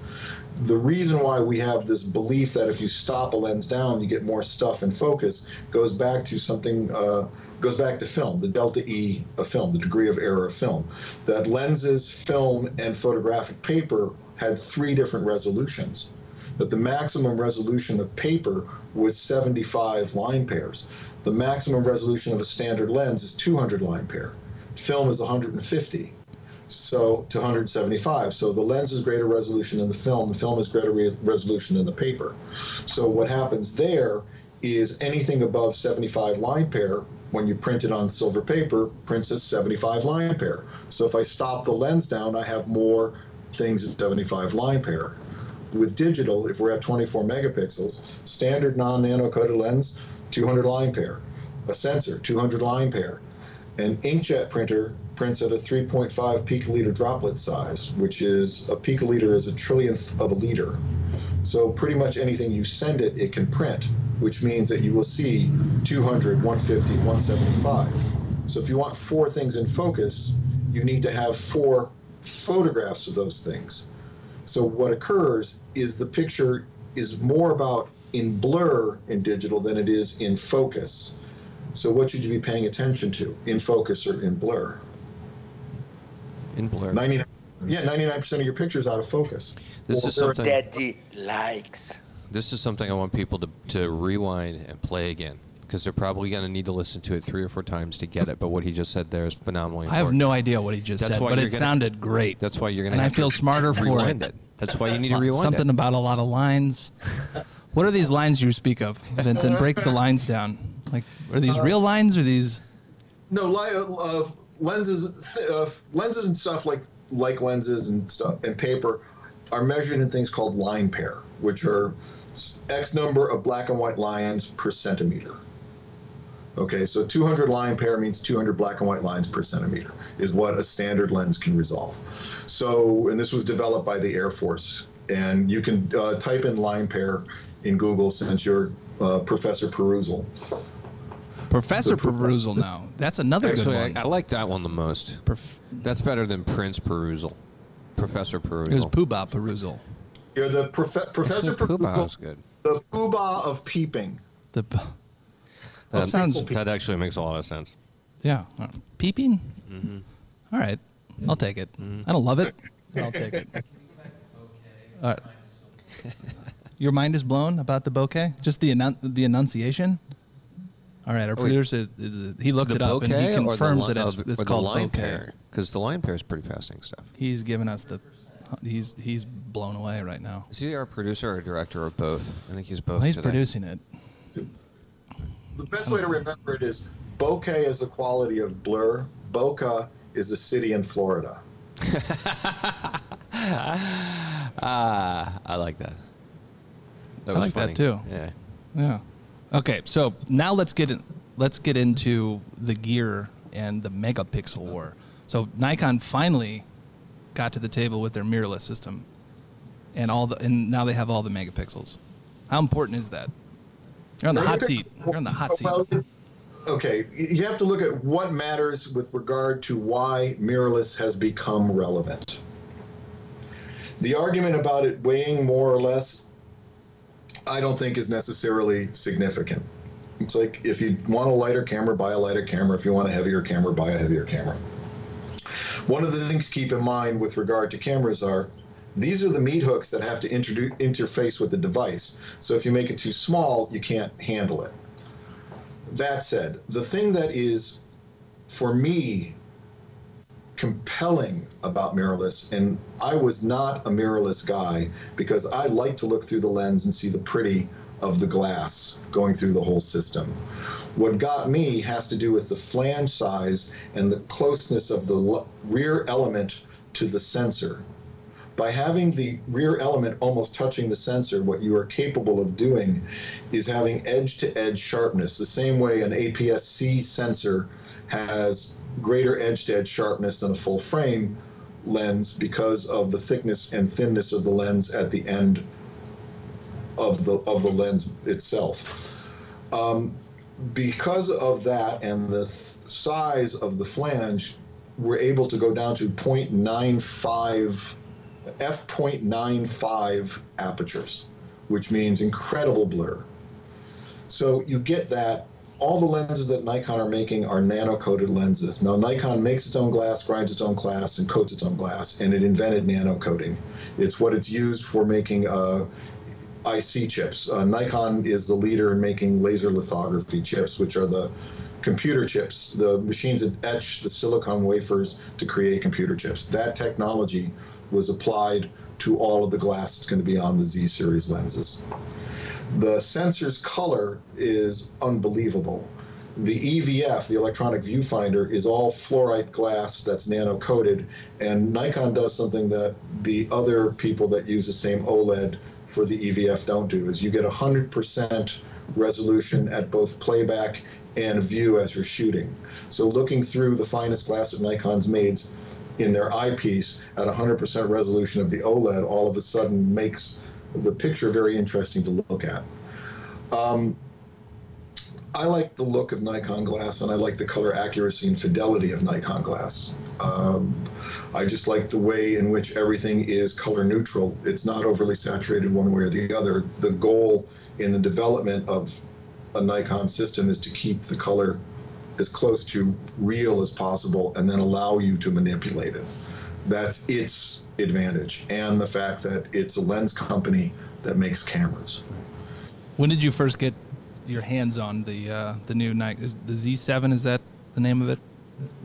The reason why we have this belief that if you stop a lens down, you get more stuff in focus goes back to something, uh, goes back to film, the delta E of film, the degree of error of film. That lenses, film, and photographic paper had three different resolutions that the maximum resolution of paper was 75 line pairs. The maximum resolution of a standard lens is 200 line pair. Film is 150, so to 175. So the lens is greater resolution than the film. The film is greater re- resolution than the paper. So what happens there is anything above 75 line pair when you print it on silver paper prints as 75 line pair. So if I stop the lens down, I have more things at 75 line pair with digital, if we're at 24 megapixels, standard non-nano coated lens, 200 line pair, a sensor, 200 line pair, an inkjet printer prints at a 3.5 picoliter droplet size, which is a picoliter is a trillionth of a liter. So pretty much anything you send it, it can print, which means that you will see 200, 150, 175. So if you want four things in focus, you need to have four photographs of those things. So what occurs is the picture is more about in blur in digital than it is in focus. So what should you be paying attention to, in focus or in blur? In blur. 99, yeah, 99% of your pictures out of focus. This Well, is something. Daddy likes. This is something I want people to, to rewind and play again because they're probably going to need to listen to it three or four times to get it. But what he just said there is phenomenally Important. I have no idea what he just That's said, but it gonna- sounded great. That's why you're going to. and. I feel smarter for it. it. That's why you need to Lot- rewind Something it. about a lot of lines. what are these lines you speak of, Vincent? Break the lines down. Like, are these Uh, real lines or these? No, li- uh, lenses, th- uh, lenses and stuff like like lenses and stuff and paper are measured in things called line pair, which are x number of black and white lines per centimeter. Okay, so 200 line pair means 200 black and white lines per centimeter is what a standard lens can resolve. So, and this was developed by the Air Force, and you can uh, type in line pair in Google since you're uh, Professor Perusal. Professor the pro- Perusal now. That's another Actually, I, good I one. like that one the most. Prof- That's better than Prince Perusal. Professor Perusal. it was Poobah Perusal. You're the prof- Professor Actually, Poobah was good. the poobah of peeping. The p- That, that sounds that actually makes a lot of sense. yeah. Uh, Peeping. Mm-hmm. All right, I'll take it. I don't love it. but I'll take it. All right. Your mind is blown about the bouquet? Just the enun- the enunciation? All right, our Oh, wait. producer is, is he looked it up and he bouquet or the confirms li- that it's, uh, it's called the line bouquet. pair because the line pair is pretty fascinating stuff. He's given us the he's he's blown away right now. Is he our producer or director of both? I think he's both. Well, he's today. producing it. The best way to remember it is bokeh is the quality of blur. Boca is a city in Florida. Ah, I like that. That I was like that too. Yeah. Yeah. Okay, so now let's get in, let's get into the gear and the megapixel war. So Nikon finally got to the table with their mirrorless system, and all the and now they have all the megapixels. How important is that? You're on the hot seat. You're on the hot seat. Well, okay, you have to look at what matters with regard to why mirrorless has become relevant. The argument about it weighing more or less, I don't think is necessarily significant. It's like if you want a lighter camera, buy a lighter camera. If you want a heavier camera, buy a heavier camera. One of the things to keep in mind with regard to cameras are these are the meat hooks that have to interface with the device. So if you make it too small, you can't handle it. That said, the thing that is, for me, compelling about mirrorless, and I was not a mirrorless guy because I like to look through the lens and see the pretty of the glass going through the whole system. What got me has to do with the flange size and the closeness of the rear element to the sensor. By having the rear element almost touching the sensor, what you are capable of doing is having edge to edge sharpness, the same way an APS C sensor has greater edge to edge sharpness than a full frame lens because of the thickness and thinness of the lens at the end of the of the lens itself. Um, because of that and the th- size of the flange, we're able to go down to 0.95 f.95 apertures, which means incredible blur. So you get that. All the lenses that Nikon are making are nano-coated lenses. Now Nikon makes its own glass, grinds its own glass, and coats its own glass, and it invented nano coating. It's what it's used for making uh, IC chips. Uh, Nikon is the leader in making laser lithography chips, which are the computer chips, the machines that etch the silicon wafers to create computer chips. That technology was applied to all of the glass that's going to be on the Z series lenses. The sensor's color is unbelievable. The EVF, the electronic viewfinder, is all fluorite glass that's nano coated, and Nikon does something that the other people that use the same OLED for the EVF don't do is you get 100% resolution at both playback and view as you're shooting. So looking through the finest glass that Nikon's made in their eyepiece at 100% resolution of the OLED all of a sudden makes the picture very interesting to look at. Um, I like the look of Nikon glass, and I like the color accuracy and fidelity of Nikon glass. Um, I just like the way in which everything is color neutral. It's not overly saturated one way or the other. The goal in the development of a Nikon system is to keep the color as close to real as possible and then allow you to manipulate it. That's its advantage, and the fact that it's a lens company that makes cameras. When did you first get your hands on the uh, the new Nikon? Is the Z7? Is that the name of it?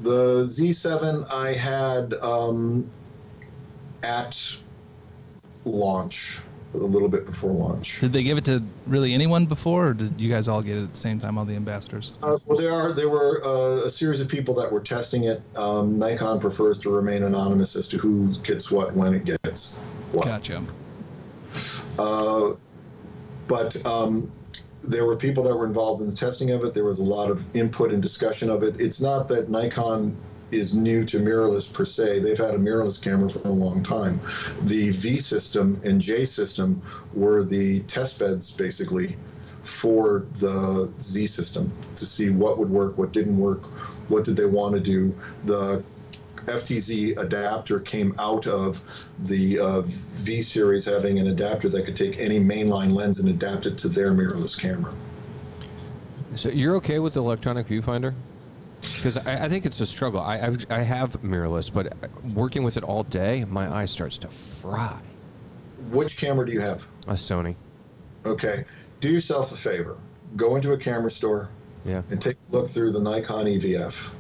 The Z7 I had um, at launch, a little bit before launch. Did they give it to really anyone before, or did you guys all get it at the same time? All the ambassadors. Uh, well, there are there were uh, a series of people that were testing it. Um, Nikon prefers to remain anonymous as to who gets what when it gets what. Gotcha. Uh, but um, there were people that were involved in the testing of it. There was a lot of input and discussion of it. It's not that Nikon is new to mirrorless per se. They've had a mirrorless camera for a long time. The V system and J system were the test beds basically for the Z system to see what would work, what didn't work, what did they want to do. The FTZ adapter came out of the uh, V series having an adapter that could take any mainline lens and adapt it to their mirrorless camera. So you're okay with the electronic viewfinder? Because I, I think it's a struggle. I I've, I have mirrorless, but working with it all day, my eye starts to fry. Which camera do you have? A Sony. Okay. Do yourself a favor. Go into a camera store Yeah. and take a look through the Nikon EVF.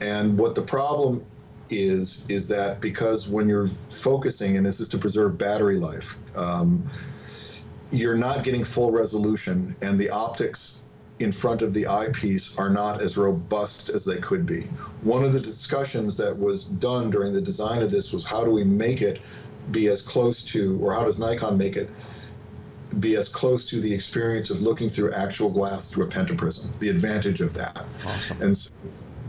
And what the problem is is that because when you're focusing, and this is to preserve battery life, um, you're not getting full resolution, and the optics in front of the eyepiece are not as robust as they could be. One of the discussions that was done during the design of this was how do we make it be as close to, or how does Nikon make it be as close to the experience of looking through actual glass through a pentaprism, the advantage of that. Awesome. And so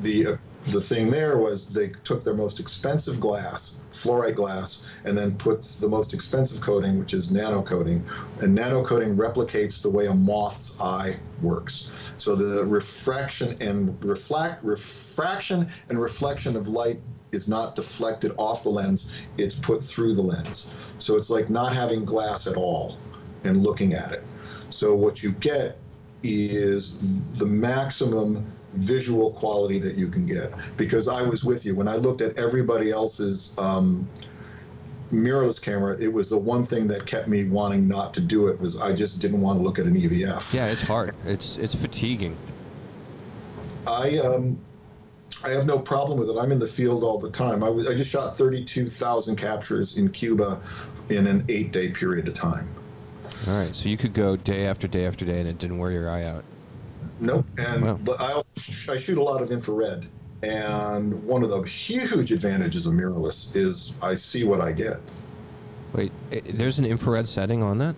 the the thing there was they took their most expensive glass, fluorite glass, and then put the most expensive coating, which is nano coating. And nano coating replicates the way a moth's eye works. So the refraction and reflect refraction and reflection of light is not deflected off the lens, it's put through the lens. So it's like not having glass at all and looking at it. So what you get is the maximum visual quality that you can get. Because I was with you when I looked at everybody else's um, mirrorless camera. It was the one thing that kept me wanting not to do it was I just didn't want to look at an EVF. Yeah, it's hard. It's it's fatiguing. I um, I have no problem with it. I'm in the field all the time. I, was, I just shot 32,000 captures in Cuba in an eight-day period of time. All right, so you could go day after day after day, and it didn't wear your eye out. Nope. And Wow. I, also, I shoot a lot of infrared. And one of the huge advantages of mirrorless is I see what I get. Wait, eh, there's an infrared setting on that?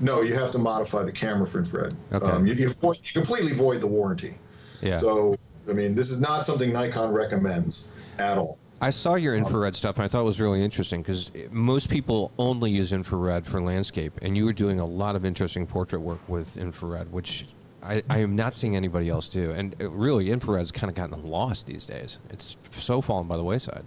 No, you have to modify the camera for infrared. Okay. Um, you, you, avoid, you completely void the warranty. Yeah. So, I mean, this is not something Nikon recommends at all. I saw your um, infrared stuff, and I thought it was really interesting because eh, most people only use infrared for landscape, and you were doing a lot of interesting portrait work with infrared, which I, I am not seeing anybody else do. And it, really, infrared's kind of gotten lost these days. It's so fallen by the wayside.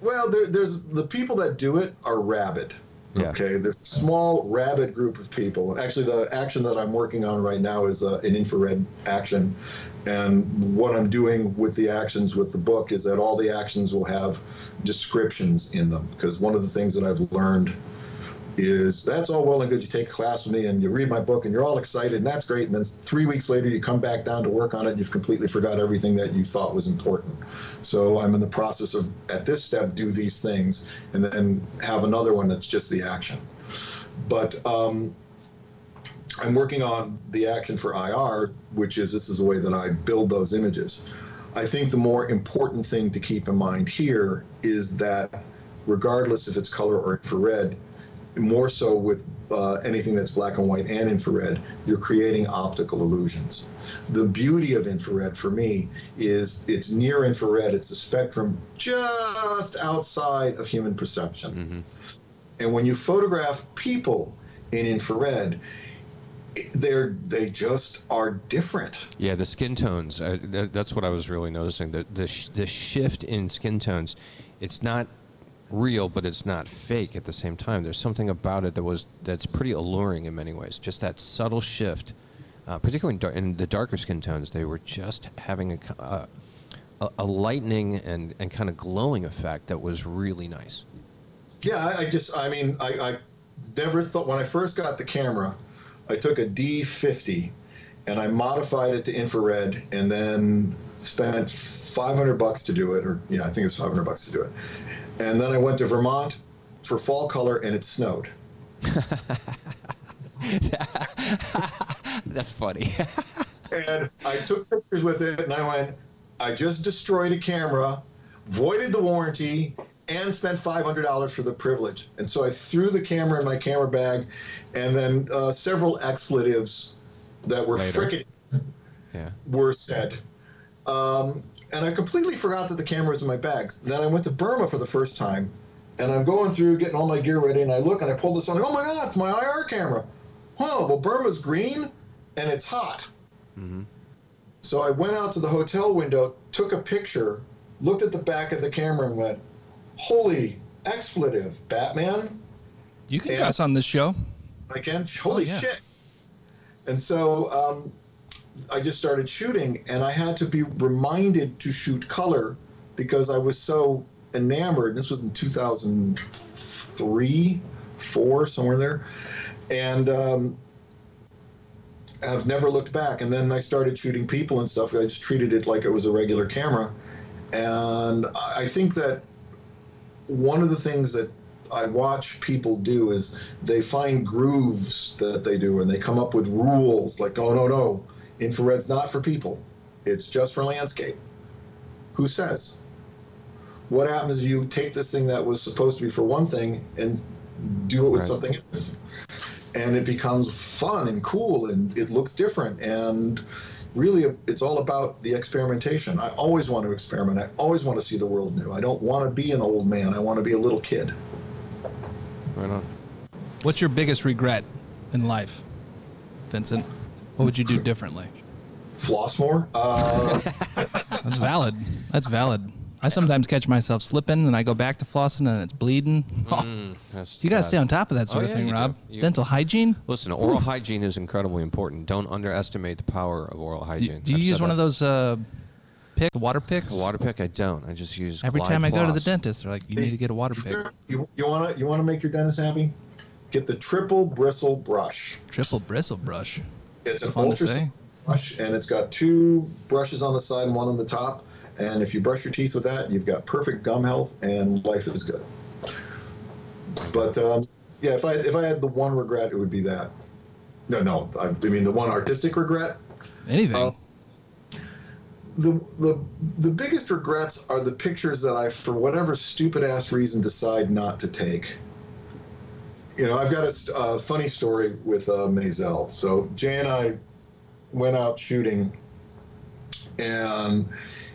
Well, there, there's the people that do it are rabid. Yeah. Okay, there's a small rabid group of people. Actually, the action that I'm working on right now is uh, an infrared action, and what I'm doing with the actions with the book is that all the actions will have descriptions in them. Because one of the things that I've learned is that's all well and good. You take a class with me and you read my book and you're all excited and that's great. And then three weeks later, you come back down to work on it and you've completely forgot everything that you thought was important. So I'm in the process of, at this step, do these things and then have another one that's just the action. But um, I'm working on the action for IR, which is this is the way that I build those images. I think the more important thing to keep in mind here is that regardless if it's color or infrared, more so with uh, anything that's black and white and infrared, you're creating optical illusions. The beauty of infrared for me is it's near infrared, it's a spectrum just outside of human perception. And when you photograph people in infrared, they're they just are different. Yeah, the skin tones. Th- that's what I was really noticing. The the, sh- the shift in skin tones. It's not real, but it's not fake at the same time. There's something about it that was that's pretty alluring in many ways. Just that subtle shift, uh, particularly in, dar- in the darker skin tones. They were just having a uh, a, a lightning and, and kind of glowing effect that was really nice. Yeah, I, I just, I mean, I, I never thought when I first got the camera, I took a D50 and I modified it to infrared and then spent 500 bucks to do it, or yeah, I think it's 500 bucks to do it. And then I went to Vermont for fall color and it snowed. That's funny. and I took pictures with it, and I went, I just destroyed a camera, voided the warranty, and spent $500 for the privilege. And so I threw the camera in my camera bag, and then uh, several expletives that were Later. frickin' yeah. were said. Um, and I completely forgot that the camera was in my bags. Then I went to Burma for the first time, and I'm going through getting all my gear ready, and I look and I pull this on. Oh my God, it's my IR camera. Huh, well, Burma's green and it's hot. So I went out to the hotel window, took a picture, looked at the back of the camera, and went, Holy expletive, Batman. You can Yeah. cuss on this show. I can. Holy yeah. shit. And so um, I just started shooting, and I had to be reminded to shoot color because I was so enamored. This was in 2003, four, somewhere there. And um, I've never looked back. And then I started shooting people and stuff. I just treated it like it was a regular camera. And I I think that one of the things that I watch people do is they find grooves that they do and they come up with rules like, oh, no, no, infrared's not for people, it's just for landscape. Who says? What happens if you take this thing that was supposed to be for one thing and do it with Right. something else? And it becomes fun and cool and it looks different. And really, it's all about the experimentation. I always want to experiment. I always want to see the world new. I don't want to be an old man. I want to be a little kid. Right on. What's your biggest regret in life, Vincent? What would you do differently? Floss more? Uh, That's valid. That's valid. I sometimes catch myself slipping and I go back to flossing and it's bleeding. That's you got to stay on top of that sort Oh, of yeah, thing, you do. Rob. You- Dental hygiene. Listen, oral hygiene is incredibly important. Don't underestimate the power of oral hygiene. do you I've use one that. of those uh, pick water picks? A water pick? I don't. I just use Every Glide time I go to the dentist, they're like, "You need to get a water pick." you you want to you want to make your dentist happy? Get the triple bristle brush. Triple bristle brush. It's an fun ultra brush, and it's got two brushes on the side and one on the top. And if you brush your teeth with that, you've got perfect gum health, and life is good. But um, yeah, if I if I had the one regret, it would be that. No, no, I, I mean the one artistic regret. Anything. Uh, the the the biggest regrets are the pictures that I, for whatever stupid ass reason, decide not to take. You know, I've got a funny story with uh, Maisel. So Jay and I went out shooting, and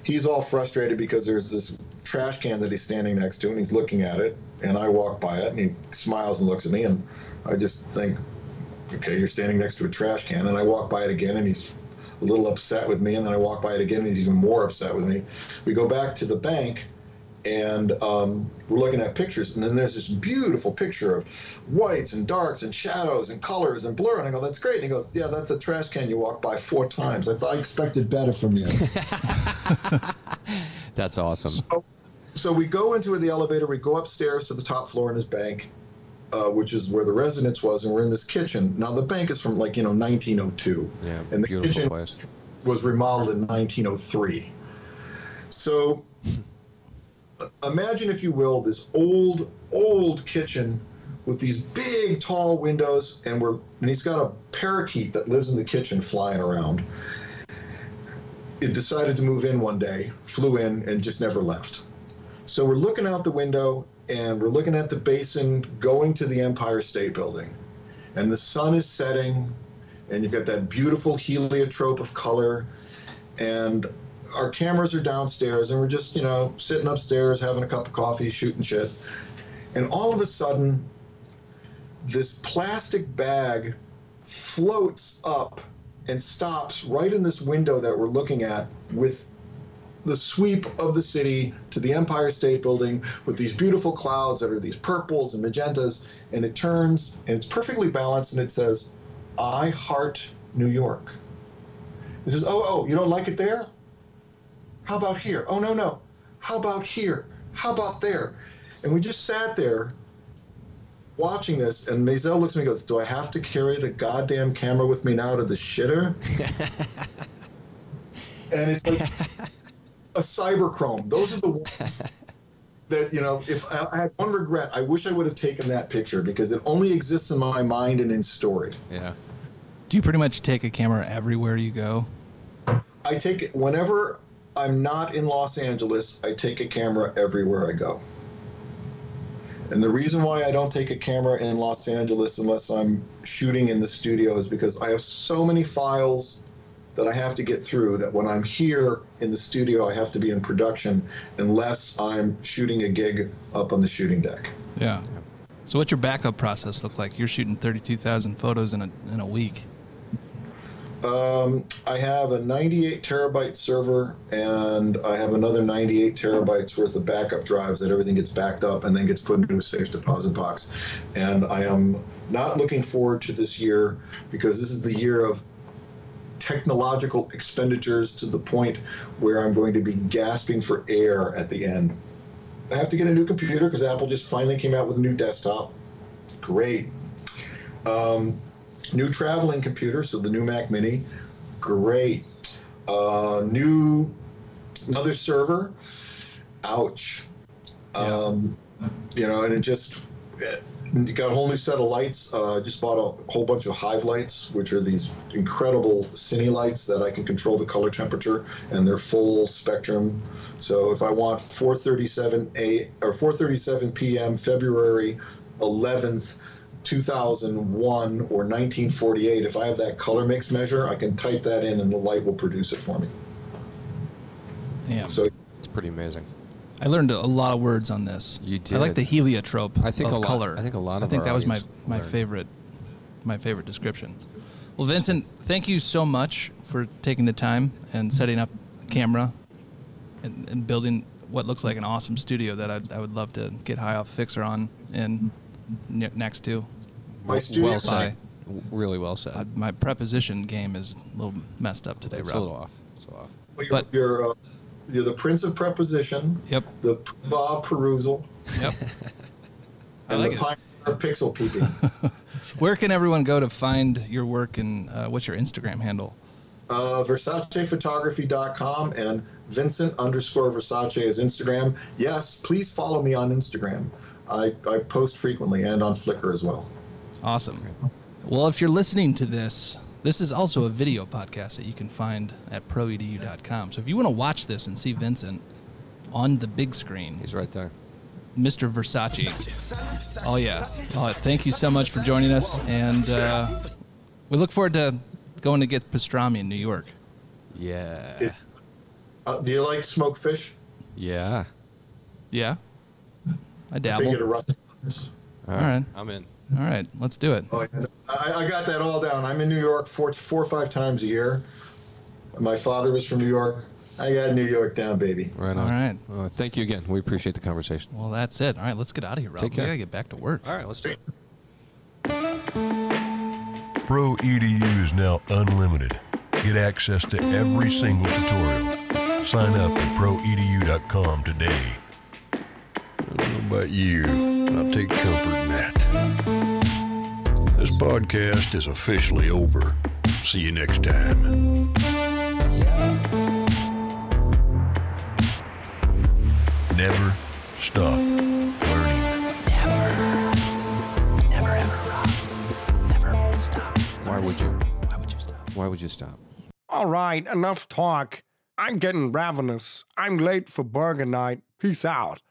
he's all frustrated because there's this trash can that he's standing next to, and he's looking at it. And I walk by it, and he smiles and looks at me, and I just think, okay, you're standing next to a trash can. And I walk by it again, and he's a little upset with me, and then I walk by it again, and he's even more upset with me. We go back to the bank, and um, we're looking at pictures, and then there's this beautiful picture of whites and darks and shadows and colors and blur, and I go, "That's great." And he goes, "Yeah, that's a trash can you walked by four times. I thought I expected better from you." That's awesome. so, so we go into the elevator. We go upstairs to the top floor in his bank, uh, which is where the residence was, and we're in this kitchen. Now the bank is from like you know 1902. Yeah, and the beautiful kitchen place. was remodeled in 1903. So imagine, if you will, this old, old kitchen with these big, tall windows, and we're and he's got a parakeet that lives in the kitchen flying around. It decided to move in one day, flew in, and just never left. So we're looking out the window, and we're looking at the basin going to the Empire State Building, and the sun is setting, and you've got that beautiful heliotrope of color and our cameras are downstairs and we're just you know sitting upstairs having a cup of coffee shooting shit and all of a sudden this plastic bag floats up and stops right in this window that we're looking at with the sweep of the city to the Empire State Building with these beautiful clouds that are these purples and magentas and it turns and it's perfectly balanced and it says I heart New York. He says, Oh, oh, you don't like it there? How about here? Oh, no, no. How about here? How about there? And we just sat there watching this, and Maisel looks at me and goes, Do I have to carry the goddamn camera with me now to the shitter? and it's like a Cibachrome. Those are the ones that, you know, if I, I had one regret, I wish I would have taken that picture because it only exists in my mind and in story. Yeah. Do you pretty much take a camera everywhere you go? I take it whenever I'm not in Los Angeles, I take a camera everywhere I go. And the reason why I don't take a camera in Los Angeles unless I'm shooting in the studio is because I have so many files that I have to get through that when I'm here in the studio, I have to be in production unless I'm shooting a gig up on the shooting deck. Yeah. So what's your backup process look like? You're shooting 32,000 photos in a in a week. Um, I have a 98 terabyte server, and I have another 98 terabytes worth of backup drives that everything gets backed up and then gets put into a safe deposit box. And I am not looking forward to this year because this is the year of technological expenditures to the point where I'm going to be gasping for air at the end. I have to get a new computer because Apple just finally came out with a new desktop. Great. Um, new traveling computer, so the new Mac Mini, great. Uh, new another server, ouch. Um, you know, and it just it, you got a whole new set of lights. Uh, just bought a whole bunch of Hive lights, which are these incredible cine lights that I can control the color temperature, and they're full spectrum. So if I want 4:37 a or 4:37 p.m. February 11th. 2001 or 1948 if i have that color mix measure i can type that in and the light will produce it for me Damn. so It's pretty amazing. I learned a lot of words on this. You did. I like the heliotrope I think of a lot- color. I think a lot of I think that was my, my learned. favorite my favorite description. Well, Vincent, thank you so much for taking the time and setting up a camera and, and building what looks like an awesome studio that I'd, I would love to get high off fixer on and ne- next to. my studio well said. Really well said. Uh, my preposition game is a little messed up today, it's Rob. a little off. It's a little off. Well, you're, But- you're, uh, you're the prince of preposition, Yep. the Bob perusal, Yep. I and like the it. pioneer pixel peeping. Where can everyone go to find your work and uh, what's your Instagram handle? uh, VersacePhotography.com and Vincent underscore Versace is Instagram. Yes, please follow me on Instagram. I, I post frequently and on Flickr as well. Awesome. Well, if you're listening to this, this is also a video podcast that you can find at proedu.com. So if you want to watch this and see Vincent on the big screen, He's right there. Mr. Versace. Oh, yeah. Oh, thank you so much for joining us. And uh, we look forward to going to get pastrami in New York. Yeah. Uh, do you like smoked fish? yeah. Yeah? I dabble. Take it dabble. to Russell. All right. I'm in. All right, let's do it. Oh, yeah. I, I got that all down. I'm in New York four, four or five times a year. My father was from New York. I got New York down, baby. Right on. All right. Uh, thank you again. We appreciate the conversation. Well, that's it. All right, let's get out of here, Rob. Take We care. got to get back to work. All right, let's do it. Pro EDU is now unlimited. Get access to every single tutorial. Sign up at proedu.com today. I about you, and I'll take comfort in that. This podcast is officially over. See you next time. Never stop learning. Never never ever, Rob. Never stop. Why would you? Why would you stop? Why would you stop? All right, enough talk. I'm getting ravenous. I'm late for burger night. Peace out.